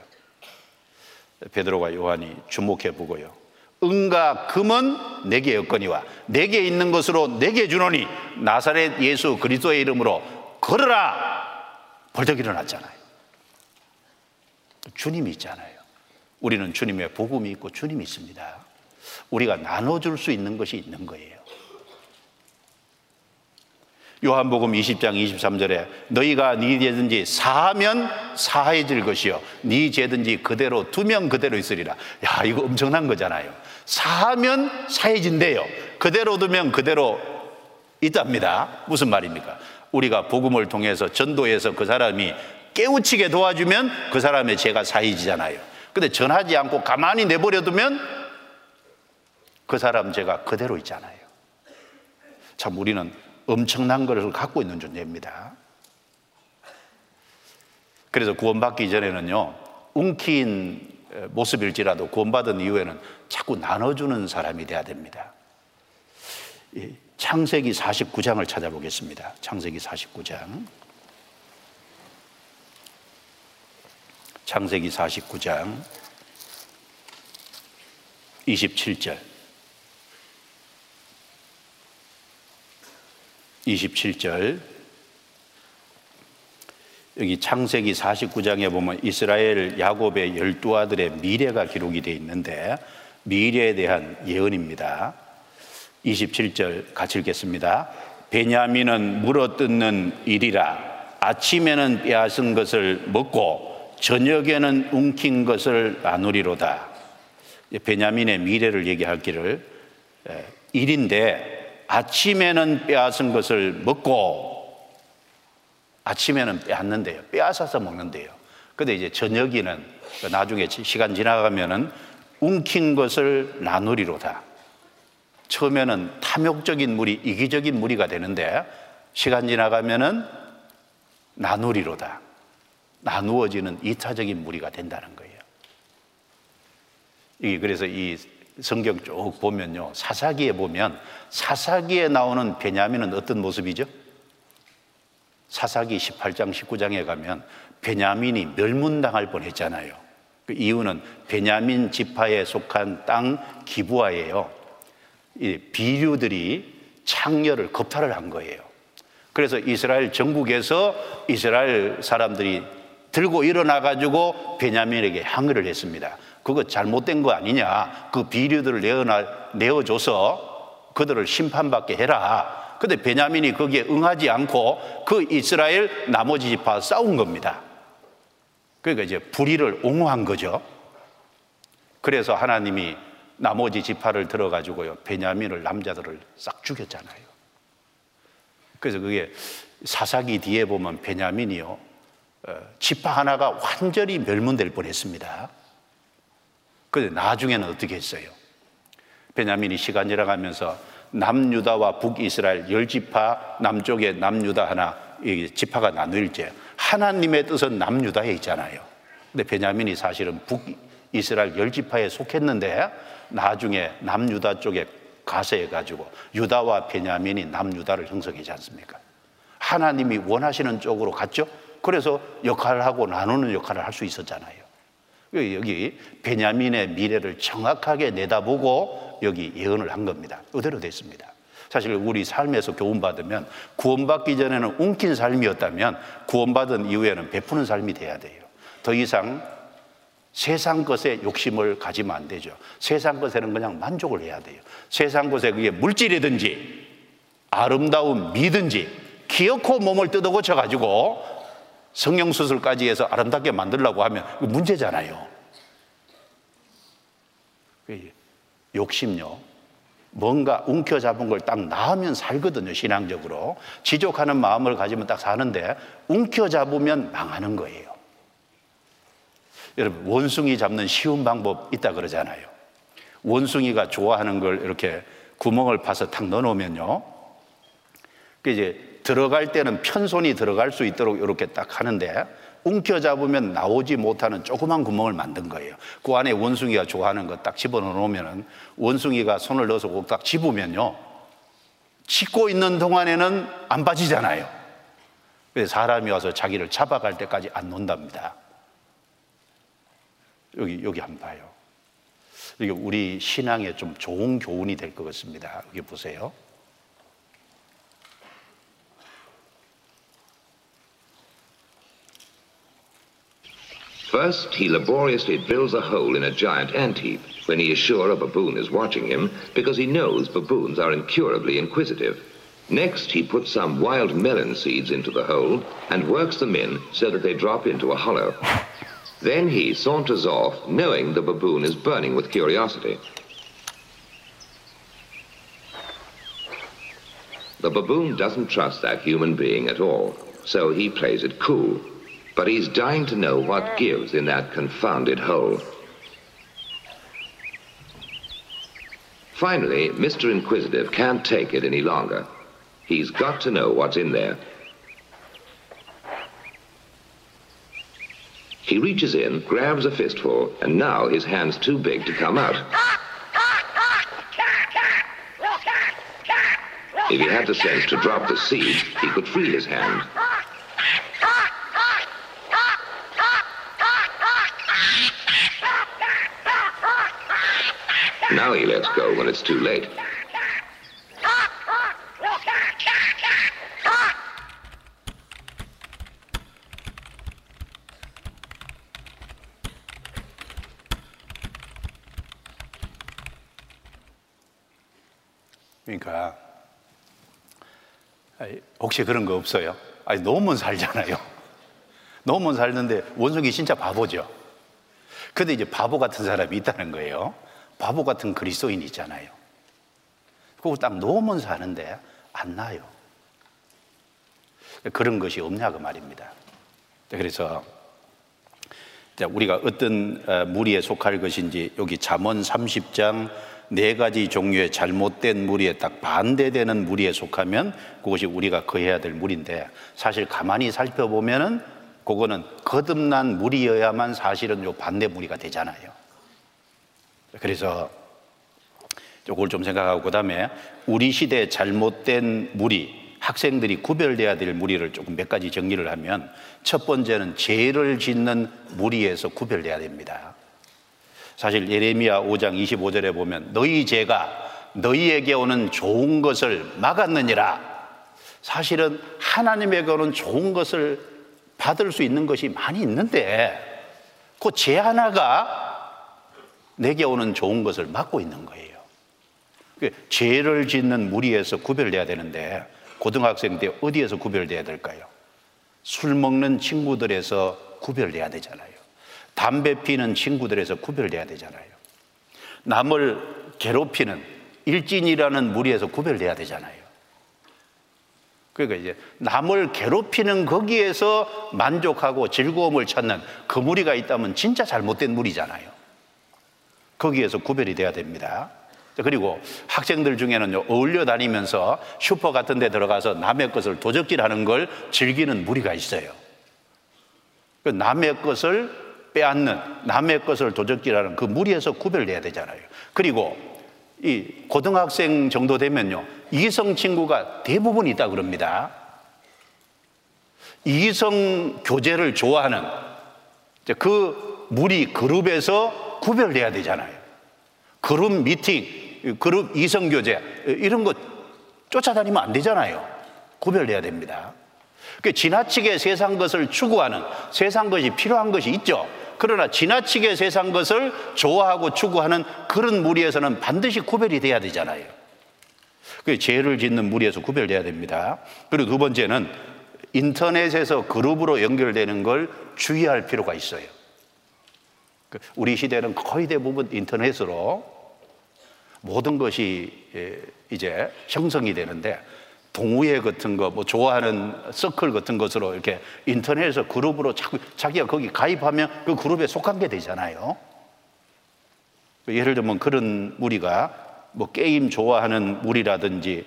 베드로와 요한이 주목해 보고요. 은과 금은 내게 없거니와 내게 있는 것으로 내게 주노니 나사렛 예수 그리스도의 이름으로 걸어라 벌떡 일어났잖아요. 주님이 있잖아요. 우리는 주님의 복음이 있고 주님이 있습니다. 우리가 나눠줄 수 있는 것이 있는 거예요. 요한복음 20장 23절에 너희가 네 죄든지 사하면 사해질 것이요 네 죄든지 그대로 두면 그대로 있으리라. 야 이거 엄청난 거잖아요. 사하면 사해진대요. 그대로 두면 그대로 있답니다. 무슨 말입니까? 우리가 복음을 통해서 전도해서 그 사람이 깨우치게 도와주면 그 사람의 죄가 사해지잖아요. 근데 전하지 않고 가만히 내버려 두면 그 사람 죄가 그대로 있잖아요. 참 우리는 엄청난 것을 갖고 있는 존재입니다. 그래서 구원받기 전에는요, 웅킨 모습일지라도 구원받은 이후에는 자꾸 나눠주는 사람이 돼야 됩니다. 창세기 49장을 찾아보겠습니다. 창세기 49장. 창세기 49장 27절. 27절 여기 창세기 49장에 보면 이스라엘 야곱의 열두 아들의 미래가 기록이 되어 있는데 미래에 대한 예언입니다. 27절 같이 읽겠습니다. 베냐민은 물어뜯는 일이라 아침에는 빼앗은 것을 먹고 저녁에는 움킨 것을 나누리로다. 베냐민의 미래를 얘기할 길을 일인데 아침에는 빼앗은 것을 먹고 아침에는 빼앗는데요. 빼앗아서 먹는데요. 근데 이제 저녁에는 나중에 시간 지나가면은 움킨 것을 나누리로다. 처음에는 탐욕적인 무리, 이기적인 무리가 되는데 시간 지나가면은 나누리로다. 나누어지는 이타적인 무리가 된다는 거예요. 이 그래서 이 성경 쭉 보면요. 사사기에 보면 사사기에 나오는 베냐민은 어떤 모습이죠? 사사기 18장 19장에 가면 베냐민이 멸문당할 뻔했잖아요. 그 이유는 베냐민 지파에 속한 땅 기부하예요. 이 비류들이 창녀를 겁탈을 한 거예요. 그래서 이스라엘 전국에서 이스라엘 사람들이 들고 일어나 가지고 베냐민에게 항의를 했습니다. 그거 잘못된 거 아니냐. 그 비류들을 내어나, 내어줘서 그들을 심판받게 해라. 근데 베냐민이 거기에 응하지 않고 그 이스라엘 나머지 지파 싸운 겁니다. 그러니까 이제 불의를 옹호한 거죠. 그래서 하나님이 나머지 지파를 들어가지고요. 베냐민을 남자들을 싹 죽였잖아요. 그래서 그게 사사기 뒤에 보면 베냐민이요. 어, 지파 하나가 완전히 멸문될 뻔했습니다. 그런데 나중에는 어떻게 했어요? 베냐민이 시간 지나가면서 남유다와 북이스라엘 열 지파 남쪽에 남유다 하나 지파가 나누일지 하나님의 뜻은 남유다에 있잖아요. 근데 베냐민이 사실은 북이스라엘 열지파에 속했는데 나중에 남유다 쪽에 가세해 가지고 유다와 베냐민이 남유다를 형성하지 않습니까? 하나님이 원하시는 쪽으로 갔죠. 그래서 역할을 하고 나누는 역할을 할 수 있었잖아요. 여기 베냐민의 미래를 정확하게 내다보고 여기 예언을 한 겁니다. 그대로 됐습니다. 사실 우리 삶에서 교훈받으면 구원받기 전에는 웅킨 삶이었다면 구원받은 이후에는 베푸는 삶이 돼야 돼요. 더 이상 세상 것에 욕심을 가지면 안 되죠. 세상 것에는 그냥 만족을 해야 돼요. 세상 것에 그게 물질이든지 아름다운 미든지 기어코 몸을 뜯어 고쳐 가지고 성형 수술까지 해서 아름답게 만들려고 하면 문제잖아요. 욕심요. 뭔가 움켜잡은 걸딱 낳으면 살거든요, 신앙적으로. 지족하는 마음을 가지면 딱 사는데, 움켜잡으면 망하는 거예요. 여러분, 원숭이 잡는 쉬운 방법 있다 그러잖아요. 원숭이가 좋아하는 걸 이렇게 구멍을 파서 탁 넣어놓으면요. 그 이제 들어갈 때는 편손이 들어갈 수 있도록 이렇게 딱 하는데 움켜잡으면 나오지 못하는 조그만 구멍을 만든 거예요. 그 안에 원숭이가 좋아하는 거 딱 집어넣으면 원숭이가 손을 넣어서 딱 집으면요. 짚고 있는 동안에는 안 빠지잖아요. 그래서 사람이 와서 자기를 잡아갈 때까지 안 논답니다. 여기, 여기 한번 봐요. 이게 우리 신앙에 좀 좋은 교훈이 될 것 같습니다. 여기 보세요. First, he laboriously drills a hole in a giant ant heap when he is sure a baboon is watching him because he knows baboons are incurably inquisitive. Next, he puts some wild melon seeds into the hole and works them in so that they drop into a hollow. Then he saunters off, knowing the baboon is burning with curiosity. The baboon doesn't trust that human being at all, so he plays it cool but he's dying to know what gives in that confounded hole. Finally, Mr. Inquisitive can't take it any longer. He's got to know what's in there. He reaches in, grabs a fistful, and now his hand's too big to come out. If he had the sense to drop the seed, he could free his hand. Now he lets go when it's too late. 그러니까 혹시 그런 거 없어요? 아니 너무 살잖아요. [laughs] 너무 살는데 원숭이 진짜 바보죠. 근데 이제 바보 같은 사람이 있다는 거예요. 바보 같은 그리스도인이 있잖아요. 그거 딱 놓으면 사는데 안 나요. 그런 것이 없냐고 그 말입니다. 그래서 우리가 어떤 어, 무리에 속할 것인지 여기 잠언 30장 네 가지 종류의 잘못된 무리에 딱 반대되는 무리에 속하면 그것이 우리가 거해야 될 무리인데 사실 가만히 살펴보면은 그거는 거듭난 무리여야만 사실은 요 반대 무리가 되잖아요. 그래서 이걸 좀 생각하고 그다음에 우리 시대 잘못된 무리 학생들이 구별돼야 될 무리를 조금 몇 가지 정리를 하면 첫 번째는 죄를 짓는 무리에서 구별돼야 됩니다. 사실 예레미야 5장 25절에 보면 너희 죄가 너희에게 오는 좋은 것을 막았느니라. 사실은 하나님에게 오는 좋은 것을 받을 수 있는 것이 많이 있는데 그 죄 하나가 내게 오는 좋은 것을 막고 있는 거예요. 그 죄를 짓는 무리에서 구별돼야 되는데 고등학생 때 어디에서 구별돼야 될까요? 술 먹는 친구들에서 구별돼야 되잖아요. 담배 피는 친구들에서 구별돼야 되잖아요. 남을 괴롭히는 일진이라는 무리에서 구별돼야 되잖아요. 그러니까 이제 남을 괴롭히는 거기에서 만족하고 즐거움을 찾는 그 무리가 있다면 진짜 잘못된 무리잖아요. 거기에서 구별이 돼야 됩니다. 그리고 학생들 중에는 어울려 다니면서 슈퍼 같은 데 들어가서 남의 것을 도적질 하는 걸 즐기는 무리가 있어요. 그 남의 것을 빼앗는 남의 것을 도적질 하는 그 무리에서 구별돼야 되잖아요. 그리고 이 고등학생 정도 되면요 이성 친구가 대부분 있다 그럽니다. 이성 교제를 좋아하는 그 무리 그룹에서 구별돼야 되잖아요. 그룹 미팅, 그룹 이성 교제 이런 거 쫓아다니면 안 되잖아요. 구별돼야 됩니다. 그 지나치게 세상 것을 추구하는 세상 것이 필요한 것이 있죠. 그러나 지나치게 세상 것을 좋아하고 추구하는 그런 무리에서는 반드시 구별이 돼야 되잖아요. 그 죄를 짓는 무리에서 구별돼야 됩니다. 그리고 두 번째는 인터넷에서 그룹으로 연결되는 걸 주의할 필요가 있어요. 그 우리 시대는 거의 대부분 인터넷으로 모든 것이 예, 이제 형성이 되는데 동호회 같은 거, 뭐 좋아하는 서클 같은 것으로 이렇게 인터넷에서 그룹으로 자꾸 자기가 거기 가입하면 그 그룹에 속한 게 되잖아요. 예를 들면 그런 무리가 뭐 게임 좋아하는 무리라든지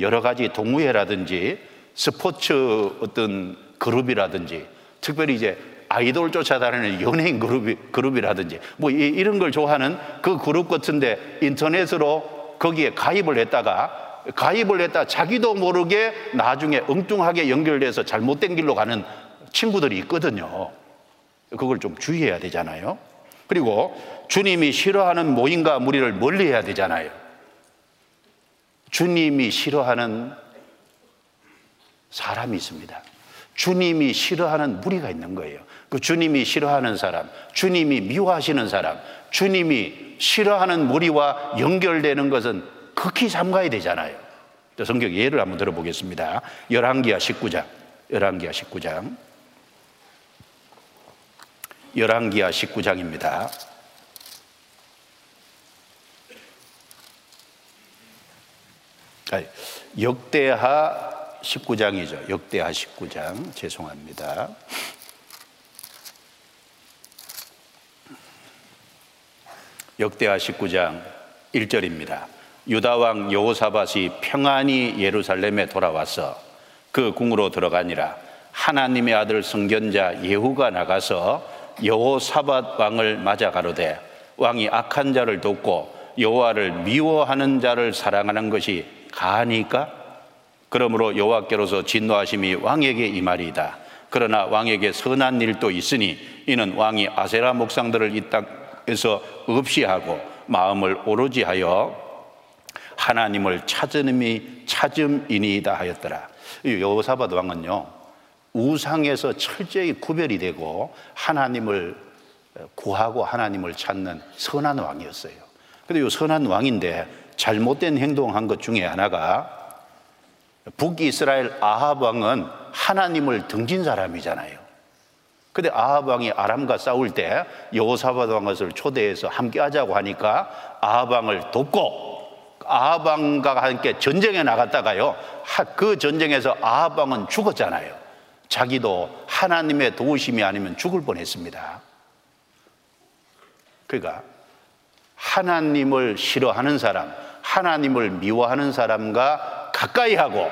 여러 가지 동호회라든지 스포츠 어떤 그룹이라든지 특별히 이제 아이돌 쫓아다니는 연예인 그룹이, 그룹이라든지 뭐 이, 런걸 좋아하는 그 그룹 같은데 인터넷으로 거기에 가입을 했다가 가입을 했다 자기도 모르게 나중에 엉뚱하게 연결돼서 잘못된 길로 가는 친구들이 있거든요. 그걸 좀 주의해야 되잖아요. 그리고 주님이 싫어하는 모임과 무리를 멀리 해야 되잖아요. 주님이 싫어하는 사람이 있습니다. 주님이 싫어하는 무리가 있는 거예요. 그 주님이 싫어하는 사람, 주님이 미워하시는 사람, 주님이 싫어하는 무리와 연결되는 것은 극히 삼가야 되잖아요. 성경 예를 한번 들어보겠습니다. 열왕기하 19장. 열왕기하 19장. 열왕기하 19장입니다. 역대하 19장이죠. 역대하 19장. 죄송합니다. 역대하 19장 1절입니다. 유다 왕 여호사밧이 평안히 예루살렘에 돌아와서 그 궁으로 들어가니라. 하나님의 아들 성견자 예후가 나가서 여호사밧 왕을 맞아 가로되 왕이 악한 자를 돕고 여호와를 미워하는 자를 사랑하는 것이 가하니까? 그러므로 여호와께로서 진노하심이 왕에게 이말이다. 그러나 왕에게 선한 일도 있으니 이는 왕이 아세라 목상들을 이 땅 에서 없이 하고 마음을 오로지 하여 하나님을 찾음이 찾음이니이다 하였더라. 여호사밧 왕은요 우상에서 철저히 구별이 되고 하나님을 구하고 하나님을 찾는 선한 왕이었어요. 근데 이 선한 왕인데 잘못된 행동한 것 중에 하나가 북이스라엘 아합 왕은 하나님을 등진 사람이잖아요. 근데 아합 왕이 아람과 싸울 때 여호사밧 왕을 초대해서 함께 하자고 하니까 아합 왕을 돕고 아하방과 함께 전쟁에 나갔다가요. 그 전쟁에서 아하방은 죽었잖아요. 자기도 하나님의 도우심이 아니면 죽을 뻔했습니다. 그러니까 하나님을 싫어하는 사람, 하나님을 미워하는 사람과 가까이 하고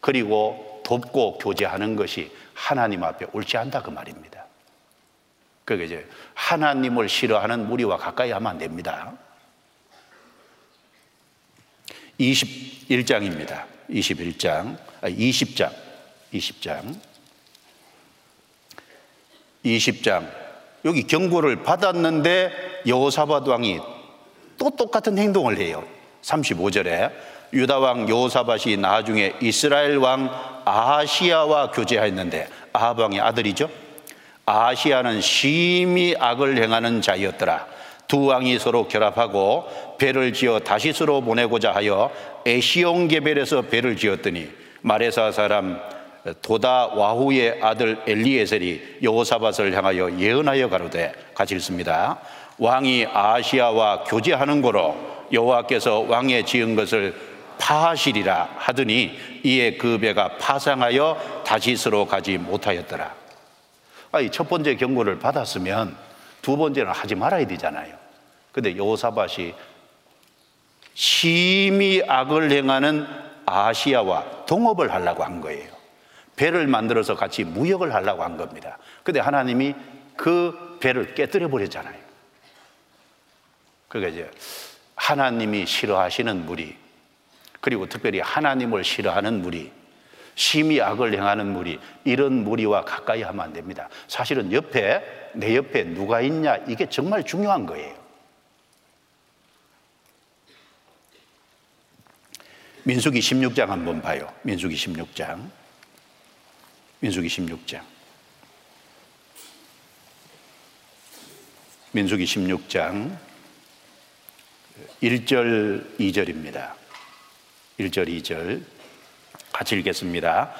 그리고 돕고 교제하는 것이 하나님 앞에 옳지 않다 그 말입니다. 그게 이제 하나님을 싫어하는 무리와 가까이 하면 안 됩니다. 21장입니다. 21장, 아, 20장, 20장. 20장. 여기 경고를 받았는데 여호사밧 왕이 또 똑같은 행동을 해요. 35절에 유다 왕 여호사밧이 나중에 이스라엘 왕 아시아와 교제하였는데 아합 왕의 아들이죠. 아시아는 심히 악을 행하는 자였더라. 두 왕이 서로 결합하고 배를 지어 다시스로 보내고자 하여 에시온 게벨에서 배를 지었더니 마레사 사람 도다 와후의 아들 엘리에셀이 여호사밧을 향하여 예언하여 가로되 같이 읽습니다. 왕이 아시아와 교제하는 거로 여호와께서 왕의 지은 것을 파하시리라 하더니 이에 그 배가 파상하여 다시스로 가지 못하였더라. 아니 첫 번째 경고를 받았으면 두 번째는 하지 말아야 되잖아요. 근데 여호사밧이 심히 악을 행하는 아시아와 동업을 하려고 한 거예요. 배를 만들어서 같이 무역을 하려고 한 겁니다. 근데 하나님이 그 배를 깨뜨려 버렸잖아요. 그러니까 이제 하나님이 싫어하시는 무리, 그리고 특별히 하나님을 싫어하는 무리, 심히 악을 행하는 무리, 이런 무리와 가까이 하면 안 됩니다. 사실은 옆에, 내 옆에 누가 있냐, 이게 정말 중요한 거예요. 민수기 16장 한번 봐요. 민수기 16장. 민수기 16장. 민수기 16장 1절 2절입니다. 1절 2절 같이 읽겠습니다.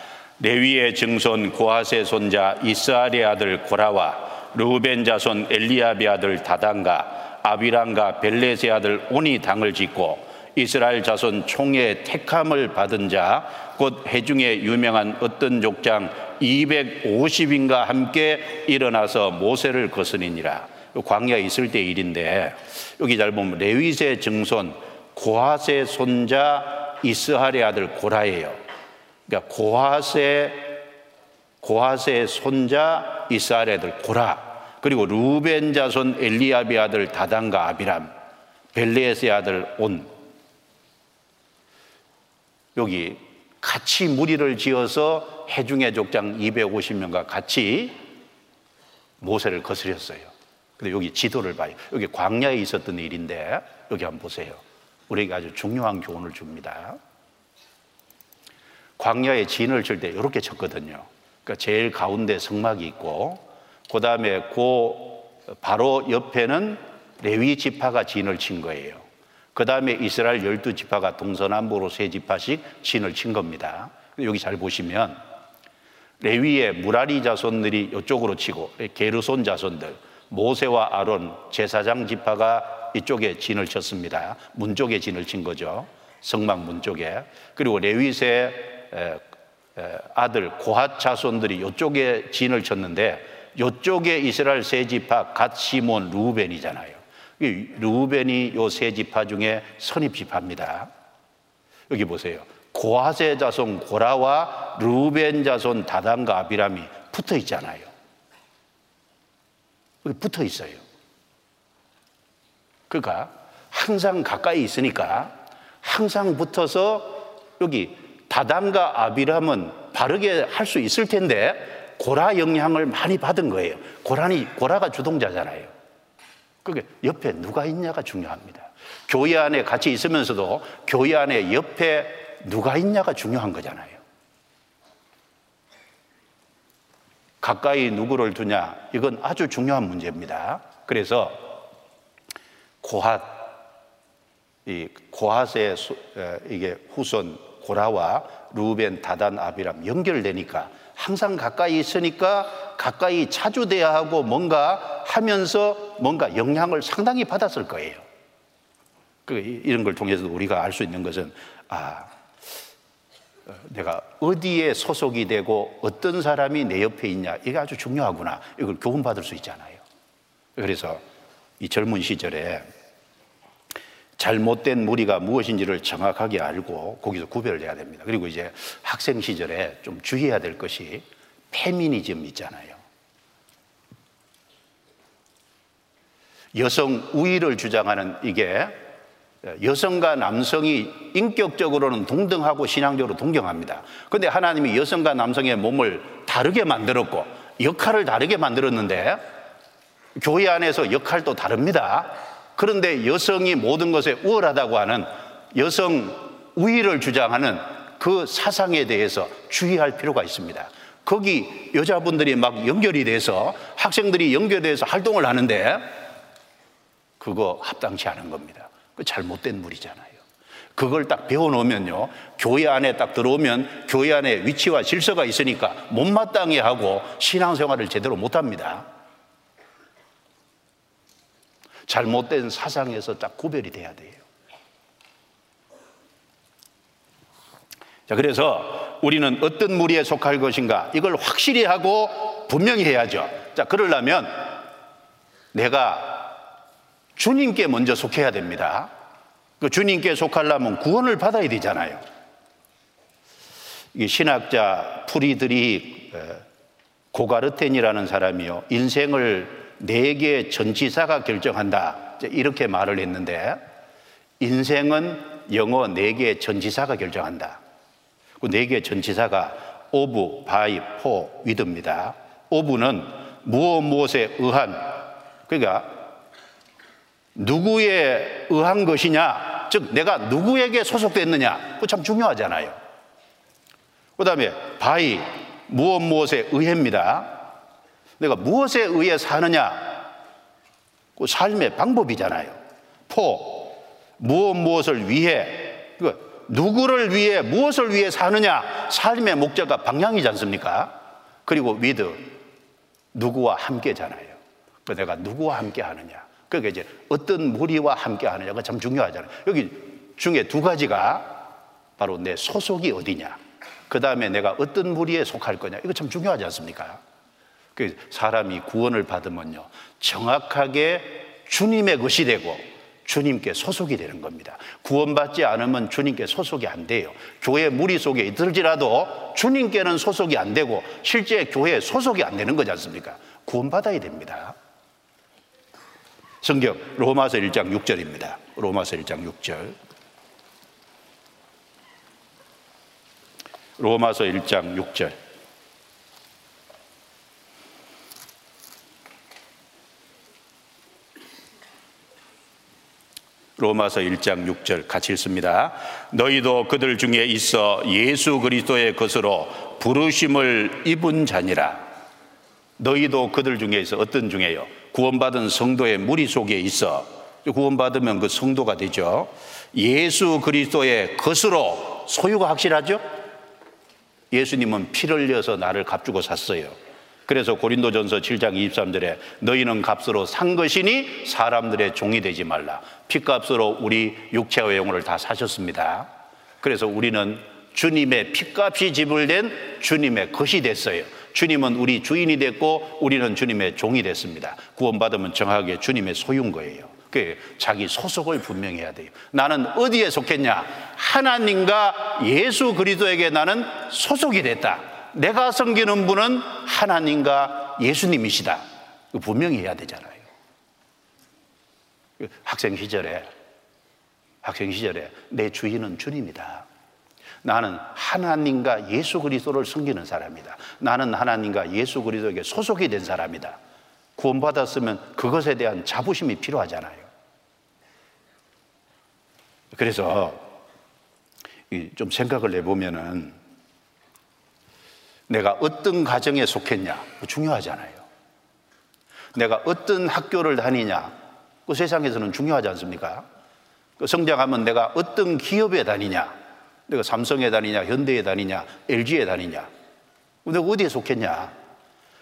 레위의 증손 고하세 손자 이스라엘의 아들 고라와 르우벤 자손 엘리야비 아들 다단과 아비랑과 벨레세 아들 온이 당을 짓고 이스라엘 자손 총의 택함을 받은 자 곧 해중에 유명한 어떤 족장 250인가 함께 일어나서 모세를 거스니니라 광야에 있을 때 일인데 여기 잘 보면 레위세 증손 고하세 손자 이스하의 아들 고라예요. 그러니까 고하세 고하세의 손자 이스하의 아들 고라 그리고 루벤 자손 엘리아비 아들 다단과 아비람 벨레스의 아들 온 여기 같이 무리를 지어서 해중의 족장 250명과 같이 모세를 거스렸어요. 근데 여기 지도를 봐요. 여기 광야에 있었던 일인데 여기 한번 보세요. 우리에게 아주 중요한 교훈을 줍니다. 광야에 진을 칠때 이렇게 쳤거든요. 그러니까 제일 가운데 성막이 있고 그 다음에 그 바로 옆에는 레위 지파가 진을 친 거예요. 그 다음에 이스라엘 열두 지파가 동서남북으로 세 지파씩 진을 친 겁니다. 여기 잘 보시면 레위의 무라리 자손들이 이쪽으로 치고 게르손 자손들 모세와 아론 제사장 지파가 이쪽에 진을 쳤습니다. 문 쪽에 진을 친 거죠. 성막 문 쪽에. 그리고 레위세 아들 고핫 자손들이 이쪽에 진을 쳤는데 이쪽에 이스라엘 세 지파 갓 시몬 루벤이잖아요. 루벤이 요 세 지파 중에 선입 지파입니다. 여기 보세요. 고하세 자손 고라와 루벤 자손 다단과 아비람이 붙어 있잖아요. 붙어 있어요. 그러니까 항상 가까이 있으니까 항상 붙어서 여기 다단과 아비람은 바르게 할 수 있을 텐데 고라 영향을 많이 받은 거예요. 고라니 고라가 주동자잖아요. 그게 옆에 누가 있냐가 중요합니다. 교회 안에 같이 있으면서도 교회 안에 옆에 누가 있냐가 중요한 거잖아요. 가까이 누구를 두냐 이건 아주 중요한 문제입니다. 그래서 고핫 이 고핫의 이게 후손 고라와 루벤 다단 아비람 연결되니까 항상 가까이 있으니까 가까이 차주돼야 하고 뭔가 하면서 뭔가 영향을 상당히 받았을 거예요. 그 이런 걸 통해서 우리가 알 수 있는 것은 아 내가 어디에 소속이 되고 어떤 사람이 내 옆에 있냐 이게 아주 중요하구나 이걸 교훈 받을 수 있잖아요. 그래서 이 젊은 시절에 잘못된 무리가 무엇인지를 정확하게 알고 거기서 구별을 해야 됩니다. 그리고 이제 학생 시절에 좀 주의해야 될 것이 페미니즘 있잖아요. 여성 우위를 주장하는 이게 여성과 남성이 인격적으로는 동등하고 신앙적으로 동경합니다. 그런데 하나님이 여성과 남성의 몸을 다르게 만들었고 역할을 다르게 만들었는데 교회 안에서 역할도 다릅니다. 그런데 여성이 모든 것에 우월하다고 하는 여성 우위를 주장하는 그 사상에 대해서 주의할 필요가 있습니다. 거기 여자분들이 막 연결이 돼서 학생들이 연결돼서 활동을 하는데 그거 합당치 않은 겁니다. 그 잘못된 물이잖아요. 그걸 딱 배워놓으면요, 교회 안에 딱 들어오면 교회 안에 위치와 질서가 있으니까 못마땅해 하고 신앙생활을 제대로 못합니다. 잘못된 사상에서 딱 구별이 돼야 돼요. 자, 그래서 우리는 어떤 무리에 속할 것인가 이걸 확실히 하고 분명히 해야죠. 자, 그러려면 내가 주님께 먼저 속해야 됩니다. 그 주님께 속하려면 구원을 받아야 되잖아요. 이 신학자 풀이들이 고가르텐이라는 사람이요. 인생을 네 개의 전치사가 결정한다. 이렇게 말을 했는데 인생은 영어 네 개의 전치사가 결정한다. 그 네 개의 전치사가 of, by, for, with입니다. of는 무엇 무엇에 의한 그러니까 누구에 의한 것이냐 즉 내가 누구에게 소속됐느냐 그 참 중요하잖아요. 그 다음에 by 무엇 무엇에 의해입니다. 내가 무엇에 의해 사느냐? 그 삶의 방법이잖아요. for, 무엇 무엇을 위해, 그 누구를 위해, 무엇을 위해 사느냐? 삶의 목적과 방향이지 않습니까? 그리고 with, 누구와 함께잖아요. 그 내가 누구와 함께 하느냐? 그게 이제 어떤 무리와 함께 하느냐가 참 중요하잖아요. 여기 중에 두 가지가 바로 내 소속이 어디냐? 그 다음에 내가 어떤 무리에 속할 거냐. 이거 참 중요하지 않습니까? 그 사람이 구원을 받으면요. 정확하게 주님의 것이 되고 주님께 소속이 되는 겁니다. 구원받지 않으면 주님께 소속이 안 돼요. 교회 무리 속에 있을지라도 주님께는 소속이 안 되고 실제 교회에 소속이 안 되는 거지 않습니까? 구원받아야 됩니다. 성경 로마서 1장 6절입니다. 로마서 1장 6절. 로마서 1장 6절. 로마서 1장 6절 같이 읽습니다. 너희도 그들 중에 있어 예수 그리스도의 것으로 부르심을 입은 자니라. 너희도 그들 중에 있어 어떤 중에요? 구원받은 성도의 무리 속에 있어. 구원받으면 그 성도가 되죠. 예수 그리스도의 것으로 소유가 확실하죠? 예수님은 피를 흘려서 나를 값주고 샀어요. 그래서 고린도전서 7장 23절에 너희는 값으로 산 것이니 사람들의 종이 되지 말라. 피값으로 우리 육체와 영혼을 다 사셨습니다. 그래서 우리는 주님의 피값이 지불된 주님의 것이 됐어요. 주님은 우리 주인이 됐고 우리는 주님의 종이 됐습니다. 구원받으면 정확하게 주님의 소유인 거예요. 그 자기 소속을 분명해야 돼요. 나는 어디에 속했냐? 하나님과 예수 그리스도에게 나는 소속이 됐다. 내가 섬기는 분은 하나님과 예수님이시다. 분명히 해야 되잖아요. 학생 시절에 학생 시절에 내 주인은 주님이다. 나는 하나님과 예수 그리스도를 섬기는 사람이다. 나는 하나님과 예수 그리스도에게 소속이 된 사람이다. 구원받았으면 그것에 대한 자부심이 필요하잖아요. 그래서 좀 생각을 해보면은 내가 어떤 가정에 속했냐 중요하잖아요. 내가 어떤 학교를 다니냐 그 세상에서는 중요하지 않습니까? 그 성장하면 내가 어떤 기업에 다니냐 내가 삼성에 다니냐 현대에 다니냐 LG에 다니냐 내가 어디에 속했냐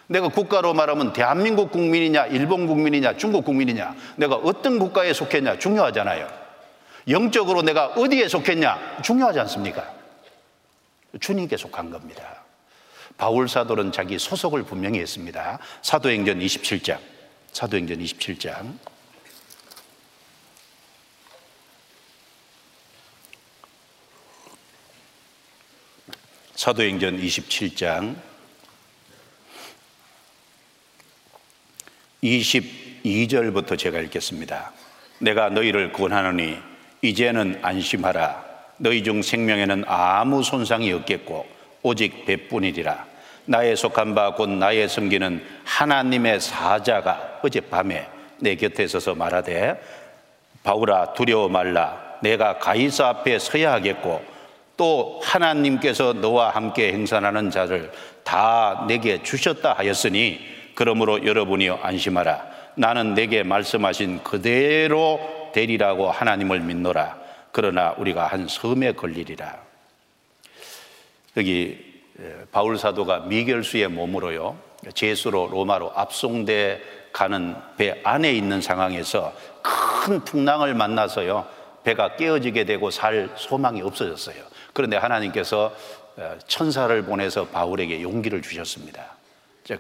내가 국가로 말하면 대한민국 국민이냐 일본 국민이냐 중국 국민이냐 내가 어떤 국가에 속했냐 중요하잖아요. 영적으로 내가 어디에 속했냐? 중요하지 않습니까? 주님께 속한 겁니다. 바울 사도는 자기 소속을 분명히 했습니다. 사도행전 27장. 사도행전 27장. 사도행전 27장 22절부터 제가 읽겠습니다. 내가 너희를 구원하노니 이제는 안심하라. 너희 중 생명에는 아무 손상이 없겠고 오직 배뿐이리라. 나의 속한 바 곧 나의 섬기는 하나님의 사자가 어젯밤에 내 곁에 서서 말하되 바울아 두려워 말라. 내가 가이사 앞에 서야 하겠고 또 하나님께서 너와 함께 행선하는 자를 다 내게 주셨다 하였으니 그러므로 여러분이 안심하라. 나는 내게 말씀하신 그대로 되리라고 하나님을 믿노라. 그러나 우리가 한 섬에 걸리리라. 여기 바울 사도가 미결수의 몸으로요. 제수로 로마로 압송돼 가는 배 안에 있는 상황에서 큰 풍랑을 만나서요. 배가 깨어지게 되고 살 소망이 없어졌어요. 그런데 하나님께서 천사를 보내서 바울에게 용기를 주셨습니다.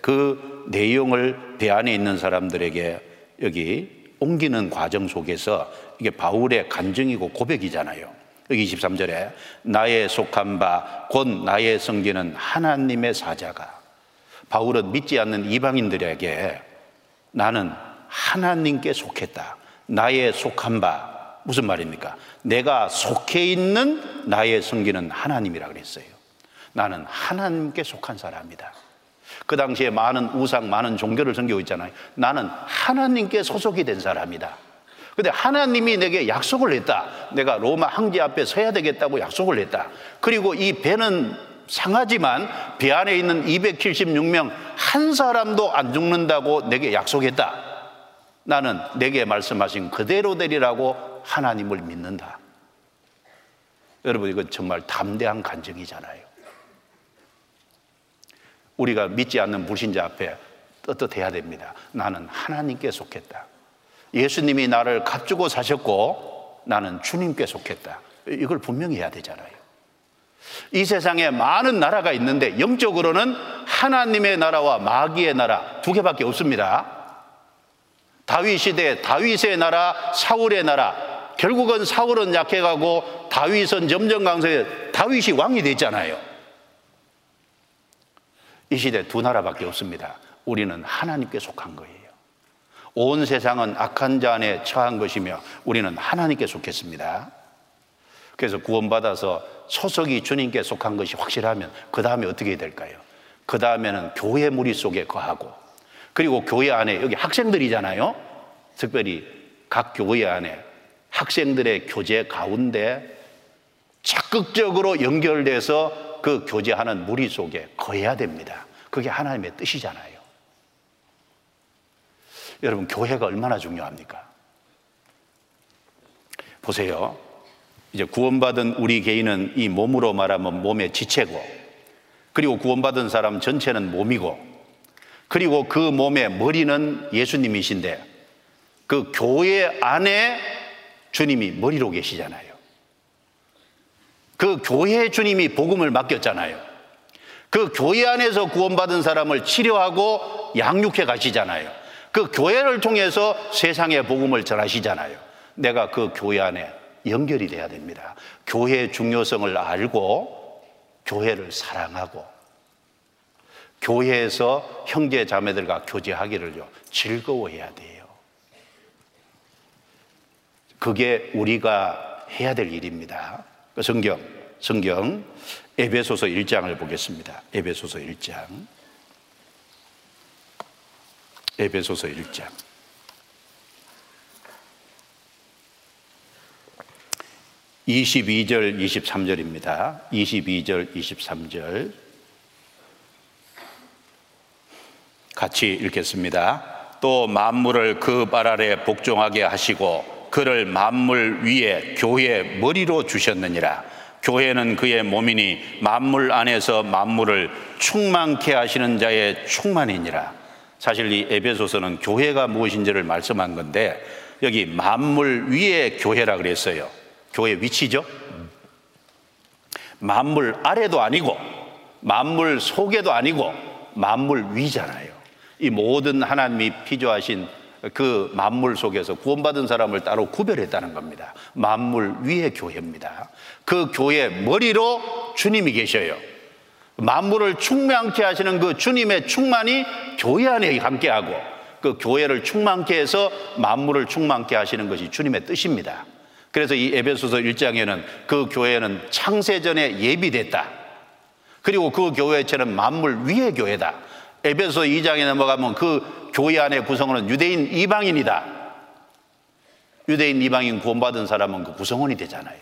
그 내용을 배 안에 있는 사람들에게 여기 옮기는 과정 속에서 이게 바울의 간증이고 고백이잖아요. 여기 23절에 나의 속한 바 곧 나의 성기는 하나님의 사자가 바울은 믿지 않는 이방인들에게 나는 하나님께 속했다. 나의 속한 바 무슨 말입니까? 내가 속해 있는 나의 성기는 하나님이라 그랬어요. 나는 하나님께 속한 사람이다. 그 당시에 많은 우상, 많은 종교를 섬기고 있잖아요. 나는 하나님께 소속이 된 사람이다. 근데 하나님이 내게 약속을 했다. 내가 로마 황제 앞에 서야 되겠다고 약속을 했다. 그리고 이 배는 상하지만 배 안에 있는 276명 한 사람도 안 죽는다고 내게 약속했다. 나는 내게 말씀하신 그대로 되리라고 하나님을 믿는다. 여러분, 이건 정말 담대한 간증이잖아요. 우리가 믿지 않는 불신자 앞에 떳떳해야 됩니다. 나는 하나님께 속했다. 예수님이 나를 값주고 사셨고 나는 주님께 속했다. 이걸 분명히 해야 되잖아요. 이 세상에 많은 나라가 있는데 영적으로는 하나님의 나라와 마귀의 나라 두 개밖에 없습니다. 다윗 시대 다윗의 나라, 사울의 나라. 결국은 사울은 약해가고 다윗은 점점 강세해 다윗이 왕이 됐잖아요. 이 시대 두 나라밖에 없습니다. 우리는 하나님께 속한 거예요. 온 세상은 악한 자 안에 처한 것이며 우리는 하나님께 속했습니다. 그래서 구원받아서 소속이 주님께 속한 것이 확실하면 그 다음에 어떻게 될까요? 그 다음에는 교회 무리 속에 거하고 그리고 교회 안에 여기 학생들이잖아요. 특별히 각 교회 안에 학생들의 교제 가운데 적극적으로 연결돼서 그 교제하는 무리 속에 거해야 됩니다. 그게 하나님의 뜻이잖아요. 여러분, 교회가 얼마나 중요합니까? 보세요. 이제 구원받은 우리 개인은 이 몸으로 말하면 몸의 지체고, 그리고 구원받은 사람 전체는 몸이고, 그리고 그 몸의 머리는 예수님이신데, 그 교회 안에 주님이 머리로 계시잖아요. 그 교회 주님이 복음을 맡겼잖아요. 그 교회 안에서 구원받은 사람을 치료하고 양육해 가시잖아요. 그 교회를 통해서 세상의 복음을 전하시잖아요. 내가 그 교회 안에 연결이 돼야 됩니다. 교회의 중요성을 알고 교회를 사랑하고 교회에서 형제 자매들과 교제하기를 즐거워해야 돼요. 그게 우리가 해야 될 일입니다. 그 성경, 성경 에베소서 1장을 보겠습니다. 에베소서 1장. 에베소서 1장. 22절, 23절입니다. 22절, 23절. 같이 읽겠습니다. 또 만물을 그 발 아래 복종하게 하시고 그를 만물 위에 교회 머리로 주셨느니라. 교회는 그의 몸이니 만물 안에서 만물을 충만케 하시는 자의 충만이니라. 사실 이 에베소서는 교회가 무엇인지를 말씀한 건데 여기 만물 위에 교회라 그랬어요. 교회 위치죠. 만물 아래도 아니고 만물 속에도 아니고 만물 위잖아요. 이 모든 하나님이 피조하신 그 만물 속에서 구원받은 사람을 따로 구별했다는 겁니다. 만물 위의 교회입니다. 그 교회 머리로 주님이 계셔요. 만물을 충만케 하시는 그 주님의 충만이 교회 안에 함께하고 그 교회를 충만케 해서 만물을 충만케 하시는 것이 주님의 뜻입니다. 그래서 이 에베소서 1장에는 그 교회는 창세전에 예비됐다. 그리고 그 교회체는 만물 위의 교회다. 에베소 2장에 넘어가면 그 교회 안의 구성원은 유대인 이방인이다. 유대인 이방인 구원받은 사람은 그 구성원이 되잖아요.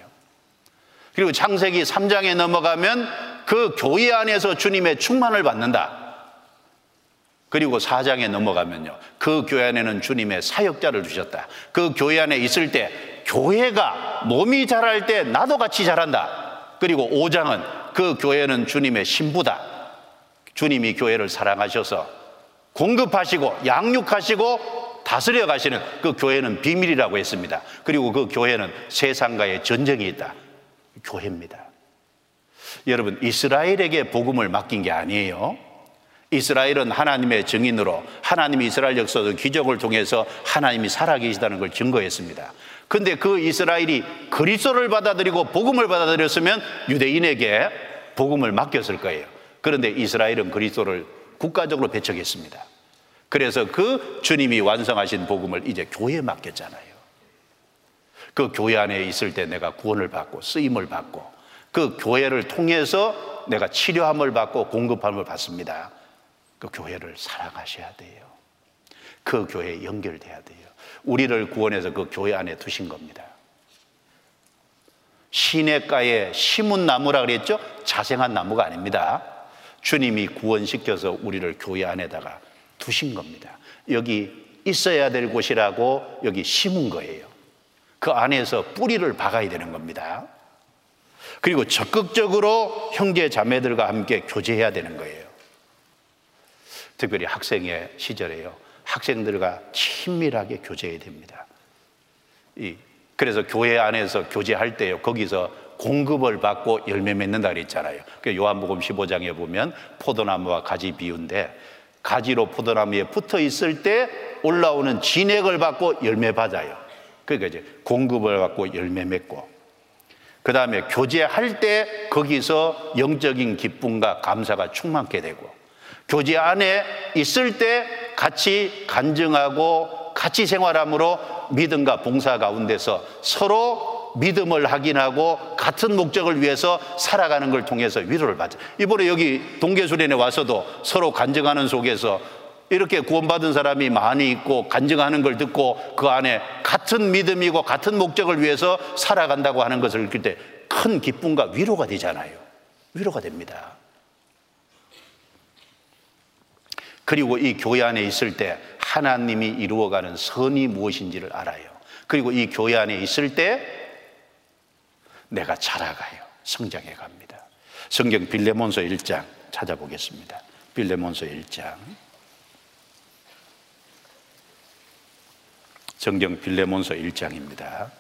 그리고 창세기 3장에 넘어가면 그 교회 안에서 주님의 충만을 받는다. 그리고 사장에 넘어가면요. 그 교회 안에는 주님의 사역자를 주셨다. 그 교회 안에 있을 때 교회가 몸이 자랄 때 나도 같이 자란다. 그리고 5장은 그 교회는 주님의 신부다. 주님이 교회를 사랑하셔서 공급하시고 양육하시고 다스려 가시는 그 교회는 비밀이라고 했습니다. 그리고 그 교회는 세상과의 전쟁이 있다. 교회입니다. 여러분, 이스라엘에게 복음을 맡긴 게 아니에요. 이스라엘은 하나님의 증인으로 하나님이 이스라엘 역사도 기적을 통해서 하나님이 살아계시다는 걸 증거했습니다. 근데 그 이스라엘이 그리스도를 받아들이고 복음을 받아들였으면 유대인에게 복음을 맡겼을 거예요. 그런데 이스라엘은 그리스도를 국가적으로 배척했습니다. 그래서 그 주님이 완성하신 복음을 이제 교회에 맡겼잖아요. 그 교회 안에 있을 때 내가 구원을 받고 쓰임을 받고 그 교회를 통해서 내가 치료함을 받고 공급함을 받습니다. 그 교회를 사랑하셔야 돼요. 그 교회에 연결돼야 돼요. 우리를 구원해서 그 교회 안에 두신 겁니다. 시냇가에 심은 나무라 그랬죠? 자생한 나무가 아닙니다. 주님이 구원시켜서 우리를 교회 안에다가 두신 겁니다. 여기 있어야 될 곳이라고 여기 심은 거예요. 그 안에서 뿌리를 박아야 되는 겁니다. 그리고 적극적으로 형제 자매들과 함께 교제해야 되는 거예요. 특별히 학생의 시절에요. 학생들과 친밀하게 교제해야 됩니다. 그래서 교회 안에서 교제할 때요. 거기서 공급을 받고 열매 맺는다 그랬잖아요. 그 요한복음 15장에 보면 포도나무와 가지 비유인데 가지로 포도나무에 붙어 있을 때 올라오는 진액을 받고 열매 받아요. 그러니까 이제 공급을 받고 열매 맺고 그 다음에 교제할 때 거기서 영적인 기쁨과 감사가 충만케 되고 교제 안에 있을 때 같이 간증하고 같이 생활함으로 믿음과 봉사 가운데서 서로 믿음을 확인하고 같은 목적을 위해서 살아가는 걸 통해서 위로를 받죠. 이번에 여기 동계수련에 와서도 서로 간증하는 속에서 이렇게 구원받은 사람이 많이 있고 간증하는 걸 듣고 그 안에 같은 믿음이고 같은 목적을 위해서 살아간다고 하는 것을 느낄 때 큰 기쁨과 위로가 되잖아요. 위로가 됩니다. 그리고 이 교회 안에 있을 때 하나님이 이루어가는 선이 무엇인지를 알아요. 그리고 이 교회 안에 있을 때 내가 자라가요. 성장해 갑니다. 성경 빌레몬서 1장 찾아보겠습니다. 빌레몬서 1장. 성경 빌레몬서 1장입니다.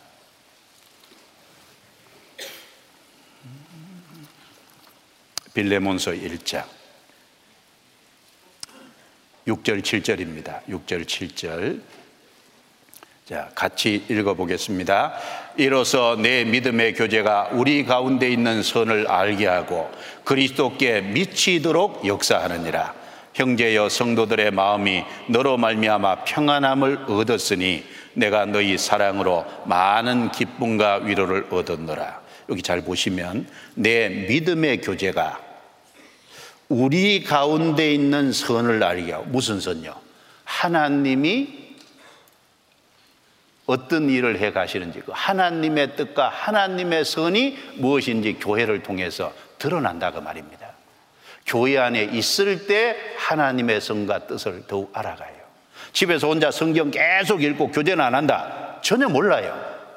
빌레몬서 1장 6절 7절입니다. 6절 7절 자, 같이 읽어보겠습니다. 이로써 내 믿음의 교제가 우리 가운데 있는 선을 알게 하고 그리스도께 미치도록 역사하느니라. 형제여 성도들의 마음이 너로 말미암아 평안함을 얻었으니 내가 너희 사랑으로 많은 기쁨과 위로를 얻었노라. 여기 잘 보시면 내 믿음의 교제가 우리 가운데 있는 선을 알게 하고 무슨 선요? 하나님이 어떤 일을 해 가시는지 그 하나님의 뜻과 하나님의 선이 무엇인지 교회를 통해서 드러난다 그 말입니다. 교회 안에 있을 때 하나님의 선과 뜻을 더욱 알아가요. 집에서 혼자 성경 계속 읽고 교제는 안 한다. 전혀 몰라요.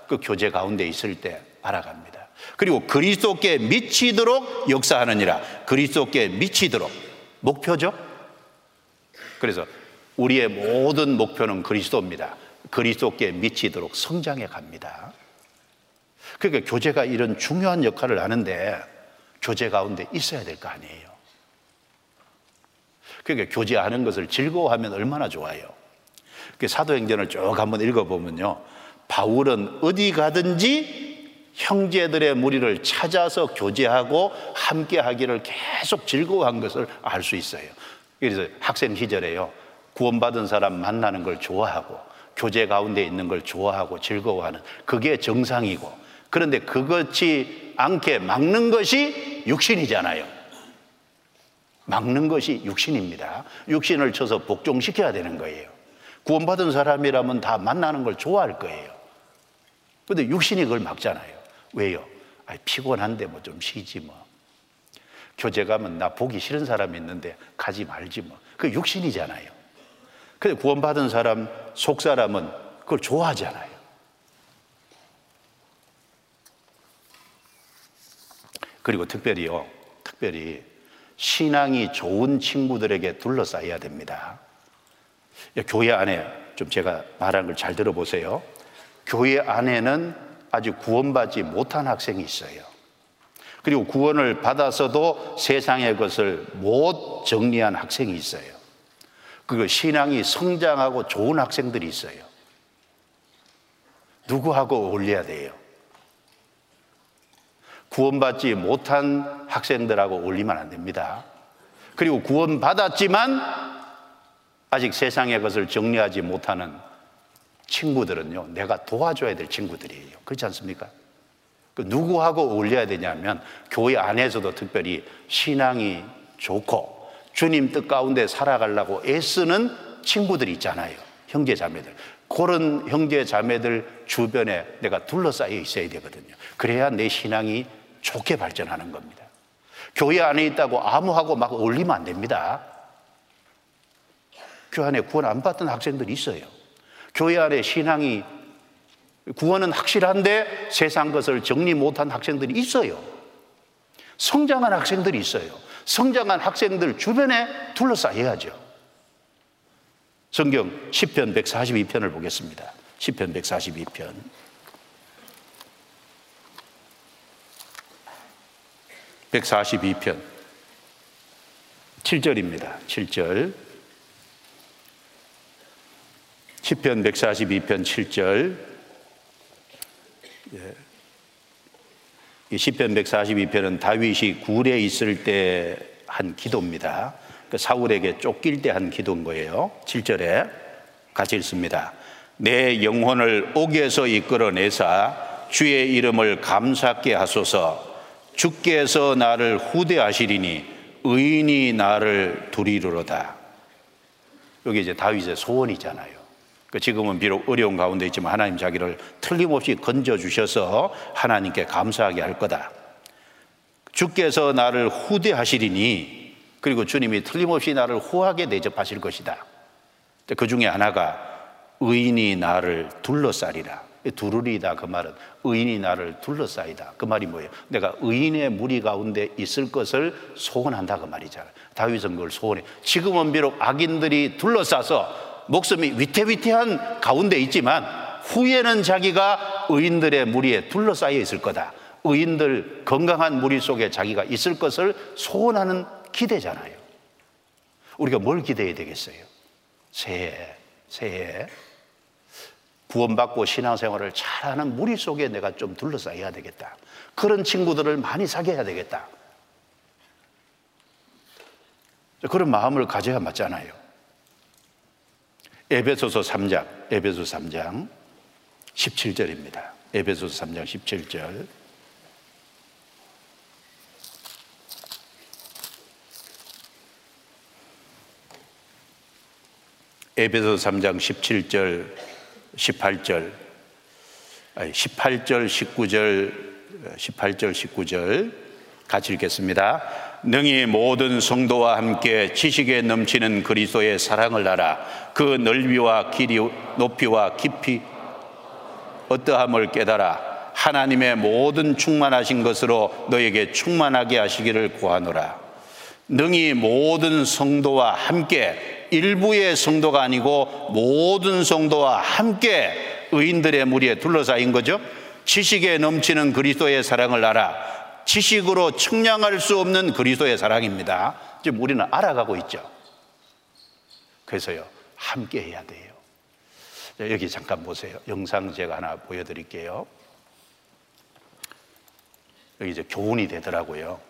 그 교제 가운데 있을 때 알아갑니다. 그리고 그리스도께 미치도록 역사하느니라. 그리스도께 미치도록 목표죠. 그래서 우리의 모든 목표는 그리스도입니다. 그리스도께 미치도록 성장해 갑니다. 그러니까 교제가 이런 중요한 역할을 하는데 교제 가운데 있어야 될 거 아니에요. 그러니까 교제하는 것을 즐거워하면 얼마나 좋아요. 그 사도행전을 쭉 한번 읽어보면요. 바울은 어디 가든지 형제들의 무리를 찾아서 교제하고 함께 하기를 계속 즐거워한 것을 알 수 있어요. 그래서 학생 시절에요. 구원받은 사람 만나는 걸 좋아하고 교제 가운데 있는 걸 좋아하고 즐거워하는 그게 정상이고 그런데 그것이 않게 막는 것이 육신이잖아요. 막는 것이 육신입니다. 육신을 쳐서 복종시켜야 되는 거예요. 구원받은 사람이라면 다 만나는 걸 좋아할 거예요. 근데 육신이 그걸 막잖아요. 왜요? 아, 피곤한데 뭐 좀 쉬지 뭐. 교제 가면 나 보기 싫은 사람이 있는데 가지 말지 뭐. 그 육신이잖아요. 근데 구원받은 사람, 속 사람은 그걸 좋아하잖아요. 그리고 특별히요, 특별히 신앙이 좋은 친구들에게 둘러싸여야 됩니다. 교회 안에 좀 제가 말한 걸 잘 들어보세요. 교회 안에는 아직 구원받지 못한 학생이 있어요. 그리고 구원을 받아서도 세상의 것을 못 정리한 학생이 있어요. 그 신앙이 성장하고 좋은 학생들이 있어요. 누구하고 어울려야 돼요? 구원받지 못한 학생들하고 어울리면 안 됩니다. 그리고 구원받았지만 아직 세상의 것을 정리하지 못하는 친구들은요, 내가 도와줘야 될 친구들이에요. 그렇지 않습니까? 그 누구하고 어울려야 되냐면 교회 안에서도 특별히 신앙이 좋고 주님 뜻 가운데 살아가려고 애쓰는 친구들이 있잖아요. 형제 자매들. 그런 형제 자매들 주변에 내가 둘러싸여 있어야 되거든요. 그래야 내 신앙이 좋게 발전하는 겁니다. 교회 안에 있다고 아무하고 막 어울리면 안 됩니다. 교회 안에 구원 안 받던 학생들이 있어요. 교회 안에 신앙이 구원은 확실한데 세상 것을 정리 못한 학생들이 있어요. 성장한 학생들이 있어요. 성장한 학생들 주변에 둘러싸여야죠. 성경 10편 142편을 보겠습니다. 10편 142편. 142편 7절입니다. 7절. 10편 142편 7절. 예. 이 10편 142편은 다윗이 굴에 있을 때 한 기도입니다. 그 사울에게 쫓길 때 한 기도인 거예요. 7절에 같이 읽습니다. 내 영혼을 옥에서 이끌어내사 주의 이름을 감사케 하소서 주께서 나를 후대하시리니 의인이 나를 두리르로다. 여기 이제 다윗의 소원이잖아요. 그 지금은 비록 어려운 가운데 있지만 하나님 자기를 틀림없이 건져 주셔서 하나님께 감사하게 할 거다. 주께서 나를 후대하시리니 그리고 주님이 틀림없이 나를 후하게 대접하실 것이다. 그 중에 하나가 의인이 나를 둘러싸리라. 두루리다 그 말은 의인이 나를 둘러싸이다. 그 말이 뭐예요? 내가 의인의 무리 가운데 있을 것을 소원한다 그 말이잖아요. 다윗은 그걸 소원해. 지금은 비록 악인들이 둘러싸서 목숨이 위태위태한 가운데 있지만 후에는 자기가 의인들의 무리에 둘러싸여 있을 거다. 의인들 건강한 무리 속에 자기가 있을 것을 소원하는 기대잖아요. 우리가 뭘 기대해야 되겠어요? 새해, 새해. 구원받고 신앙생활을 잘하는 무리 속에 내가 좀 둘러싸여야 되겠다. 그런 친구들을 많이 사귀어야 되겠다. 그런 마음을 가져야 맞잖아요. 에베소서 3장, 에베소 3장 17절입니다. 에베소서 3장 17절. 에베소 3장 17절, 18절, 아니 18절, 19절, 18절, 19절 같이 읽겠습니다. 능히 모든 성도와 함께 지식에 넘치는 그리스도의 사랑을 알아 그 넓이와 길이 높이와 깊이 어떠함을 깨달아 하나님의 모든 충만하신 것으로 너에게 충만하게 하시기를 구하노라. 능히 모든 성도와 함께 일부의 성도가 아니고 모든 성도와 함께 의인들의 무리에 둘러싸인 거죠. 지식에 넘치는 그리스도의 사랑을 알아 지식으로 측량할 수 없는 그리스도의 사랑입니다. 지금 우리는 알아가고 있죠. 그래서요, 함께 해야 돼요. 여기 잠깐 보세요. 영상 제가 하나 보여드릴게요. 여기 이제 교훈이 되더라고요.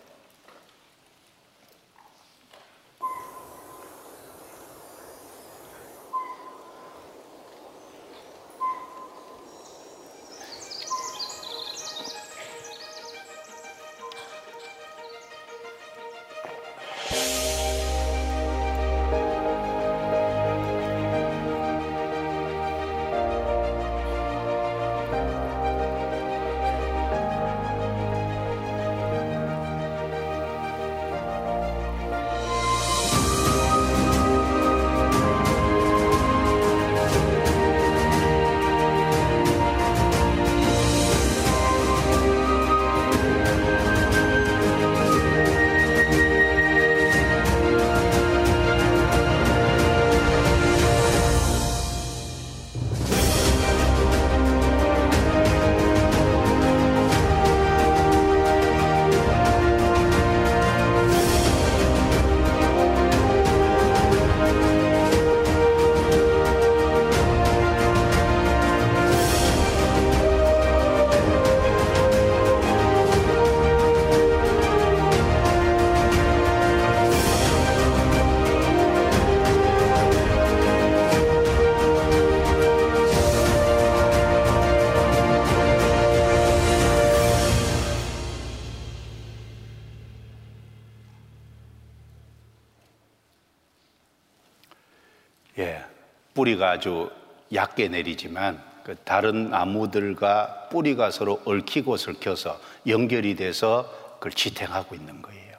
뿌리가 아주 얕게 내리지만 그 다른 나무들과 뿌리가 서로 얽히고 설켜서 연결이 돼서 그걸 지탱하고 있는 거예요.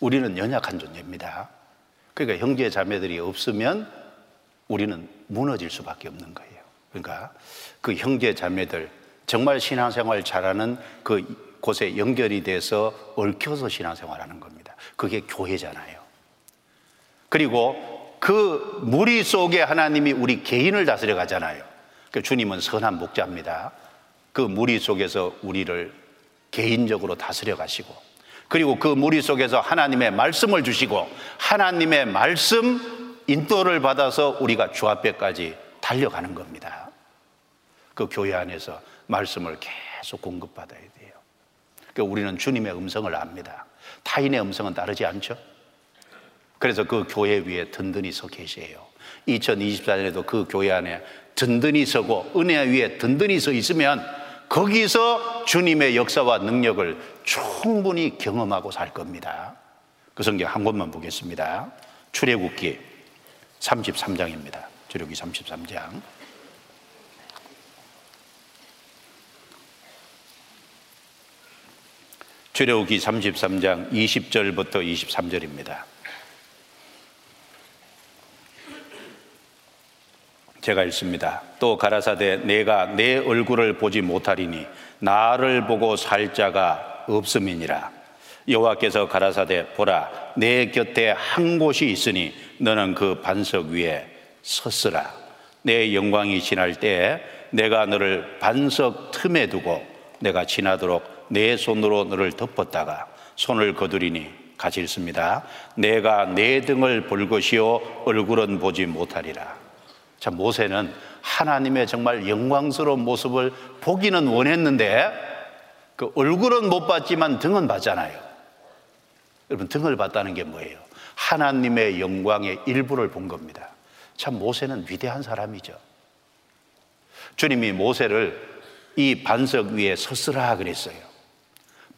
우리는 연약한 존재입니다. 그러니까 형제 자매들이 없으면 우리는 무너질 수밖에 없는 거예요. 그러니까 그 형제 자매들 정말 신앙생활 잘하는 그 곳에 연결이 돼서 얽혀서 신앙생활하는 겁니다. 그게 교회잖아요. 그리고 그 무리 속에 하나님이 우리 개인을 다스려 가잖아요. 그 주님은 선한 목자입니다. 그 무리 속에서 우리를 개인적으로 다스려 가시고 그리고 그 무리 속에서 하나님의 말씀을 주시고 하나님의 말씀 인도를 받아서 우리가 주 앞에까지 달려가는 겁니다. 그 교회 안에서 말씀을 계속 공급받아야 돼요. 그러니까 우리는 주님의 음성을 압니다. 타인의 음성은 따르지 않죠? 그래서 그 교회 위에 든든히 서 계세요. 2024년에도 그 교회 안에 든든히 서고 은혜 위에 든든히 서 있으면 거기서 주님의 역사와 능력을 충분히 경험하고 살 겁니다. 그 성경 한 권만 보겠습니다. 출애굽기 33장입니다. 출애굽기 33장. 출애굽기 33장 20절부터 23절입니다. 제가 읽습니다. 또 가라사대 내가 내 얼굴을 보지 못하리니 나를 보고 살 자가 없음이니라. 여호와께서 가라사대 보라 내 곁에 한 곳이 있으니 너는 그 반석 위에 섰으라. 내 영광이 지날 때에 내가 너를 반석 틈에 두고 내가 지나도록 내 손으로 너를 덮었다가 손을 거두리니 같이 읽습니다. 내가 내 등을 볼 것이요 얼굴은 보지 못하리라. 자, 모세는 하나님의 정말 영광스러운 모습을 보기는 원했는데 그 얼굴은 못 봤지만 등은 봤잖아요. 여러분, 등을 봤다는 게 뭐예요? 하나님의 영광의 일부를 본 겁니다. 참, 모세는 위대한 사람이죠. 주님이 모세를 이 반석 위에 섰으라 그랬어요.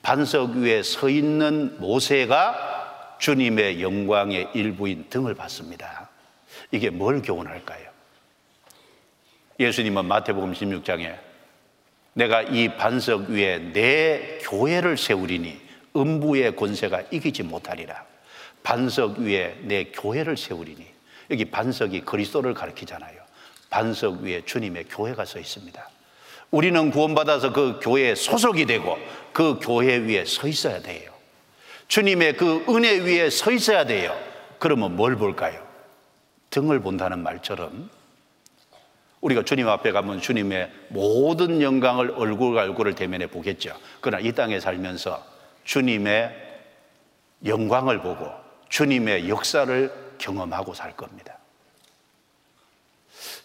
반석 위에 서 있는 모세가 주님의 영광의 일부인 등을 봤습니다. 이게 뭘 교훈할까요? 예수님은 마태복음 16장에 내가 이 반석 위에 내 교회를 세우리니 음부의 권세가 이기지 못하리라. 반석 위에 내 교회를 세우리니 여기 반석이 그리스도를 가리키잖아요. 반석 위에 주님의 교회가 서 있습니다. 우리는 구원받아서 그 교회에 소속이 되고 그 교회 위에 서 있어야 돼요. 주님의 그 은혜 위에 서 있어야 돼요. 그러면 뭘 볼까요? 등을 본다는 말처럼 우리가 주님 앞에 가면 주님의 모든 영광을 얼굴과 얼굴을 대면해 보겠죠. 그러나 이 땅에 살면서 주님의 영광을 보고 주님의 역사를 경험하고 살 겁니다.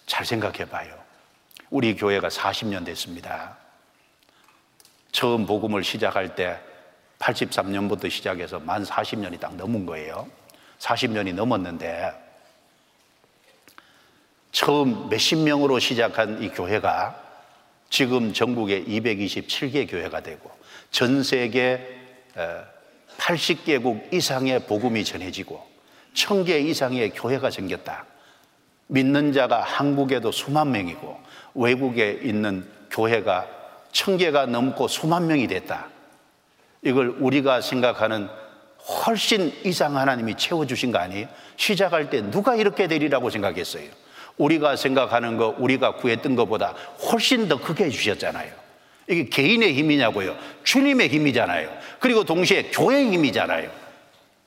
잘 생각해 봐요. 우리 교회가 40년 됐습니다. 처음 복음을 시작할 때 83년부터 시작해서 만 40년이 딱 넘은 거예요. 40년이 넘었는데 처음 몇십 명으로 시작한 이 교회가 지금 전국에 227개 교회가 되고 전 세계 80개국 이상의 복음이 전해지고 1000개 이상의 교회가 생겼다. 믿는 자가 한국에도 수만 명이고 외국에 있는 교회가 1000개가 넘고 수만 명이 됐다. 이걸 우리가 생각하는 훨씬 이상 하나님이 채워주신 거 아니에요? 시작할 때 누가 이렇게 되리라고 생각했어요? 우리가 생각하는 거, 우리가 구했던 것보다 훨씬 더 크게 해주셨잖아요. 이게 개인의 힘이냐고요? 주님의 힘이잖아요. 그리고 동시에 교회의 힘이잖아요.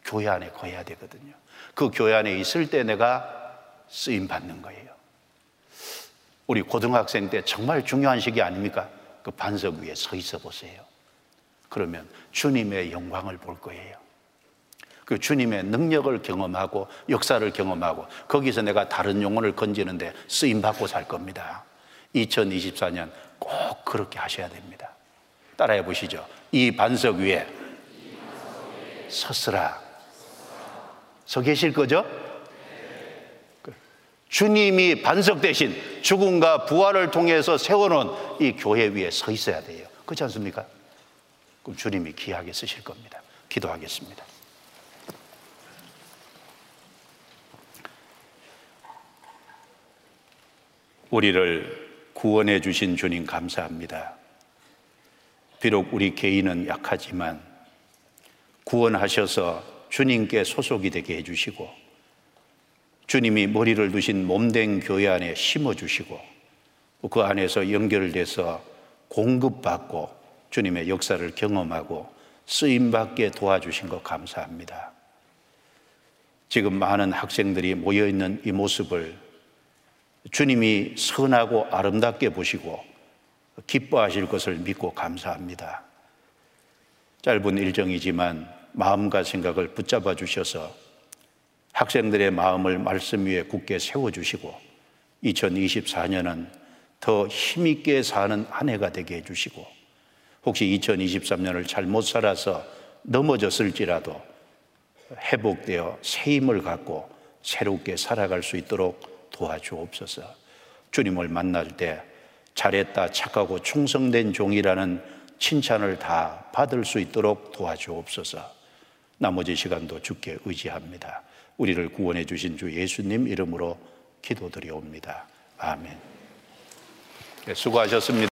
교회 안에 거해야 되거든요. 그 교회 안에 있을 때 내가 쓰임 받는 거예요. 우리 고등학생 때 정말 중요한 시기 아닙니까? 그 반석 위에 서 있어 보세요. 그러면 주님의 영광을 볼 거예요. 그 주님의 능력을 경험하고 역사를 경험하고 거기서 내가 다른 영혼을 건지는데 쓰임 받고 살 겁니다. 2024년 꼭 그렇게 하셔야 됩니다. 따라해 보시죠. 이 반석 위에 섰으라. 서 계실 거죠? 그 주님이 반석 대신 죽음과 부활을 통해서 세워놓은 이 교회 위에 서 있어야 돼요. 그렇지 않습니까? 그럼 주님이 귀하게 쓰실 겁니다. 기도하겠습니다. 우리를 구원해 주신 주님 감사합니다. 비록 우리 개인은 약하지만 구원하셔서 주님께 소속이 되게 해주시고 주님이 머리를 두신 몸된 교회 안에 심어주시고 그 안에서 연결돼서 공급받고 주님의 역사를 경험하고 쓰임받게 도와주신 것 감사합니다. 지금 많은 학생들이 모여있는 이 모습을 주님이 선하고 아름답게 보시고 기뻐하실 것을 믿고 감사합니다. 짧은 일정이지만 마음과 생각을 붙잡아 주셔서 학생들의 마음을 말씀 위에 굳게 세워 주시고 2024년은 더 힘있게 사는 한 해가 되게 해 주시고 혹시 2023년을 잘못 살아서 넘어졌을지라도 회복되어 새 힘을 갖고 새롭게 살아갈 수 있도록 도와주옵소서. 주님을 만날 때 잘했다, 착하고 충성된 종이라는 칭찬을 다 받을 수 있도록 도와주옵소서. 나머지 시간도 주께 의지합니다. 우리를 구원해 주신 주 예수님 이름으로 기도드리옵니다. 아멘. 네, 수고하셨습니다.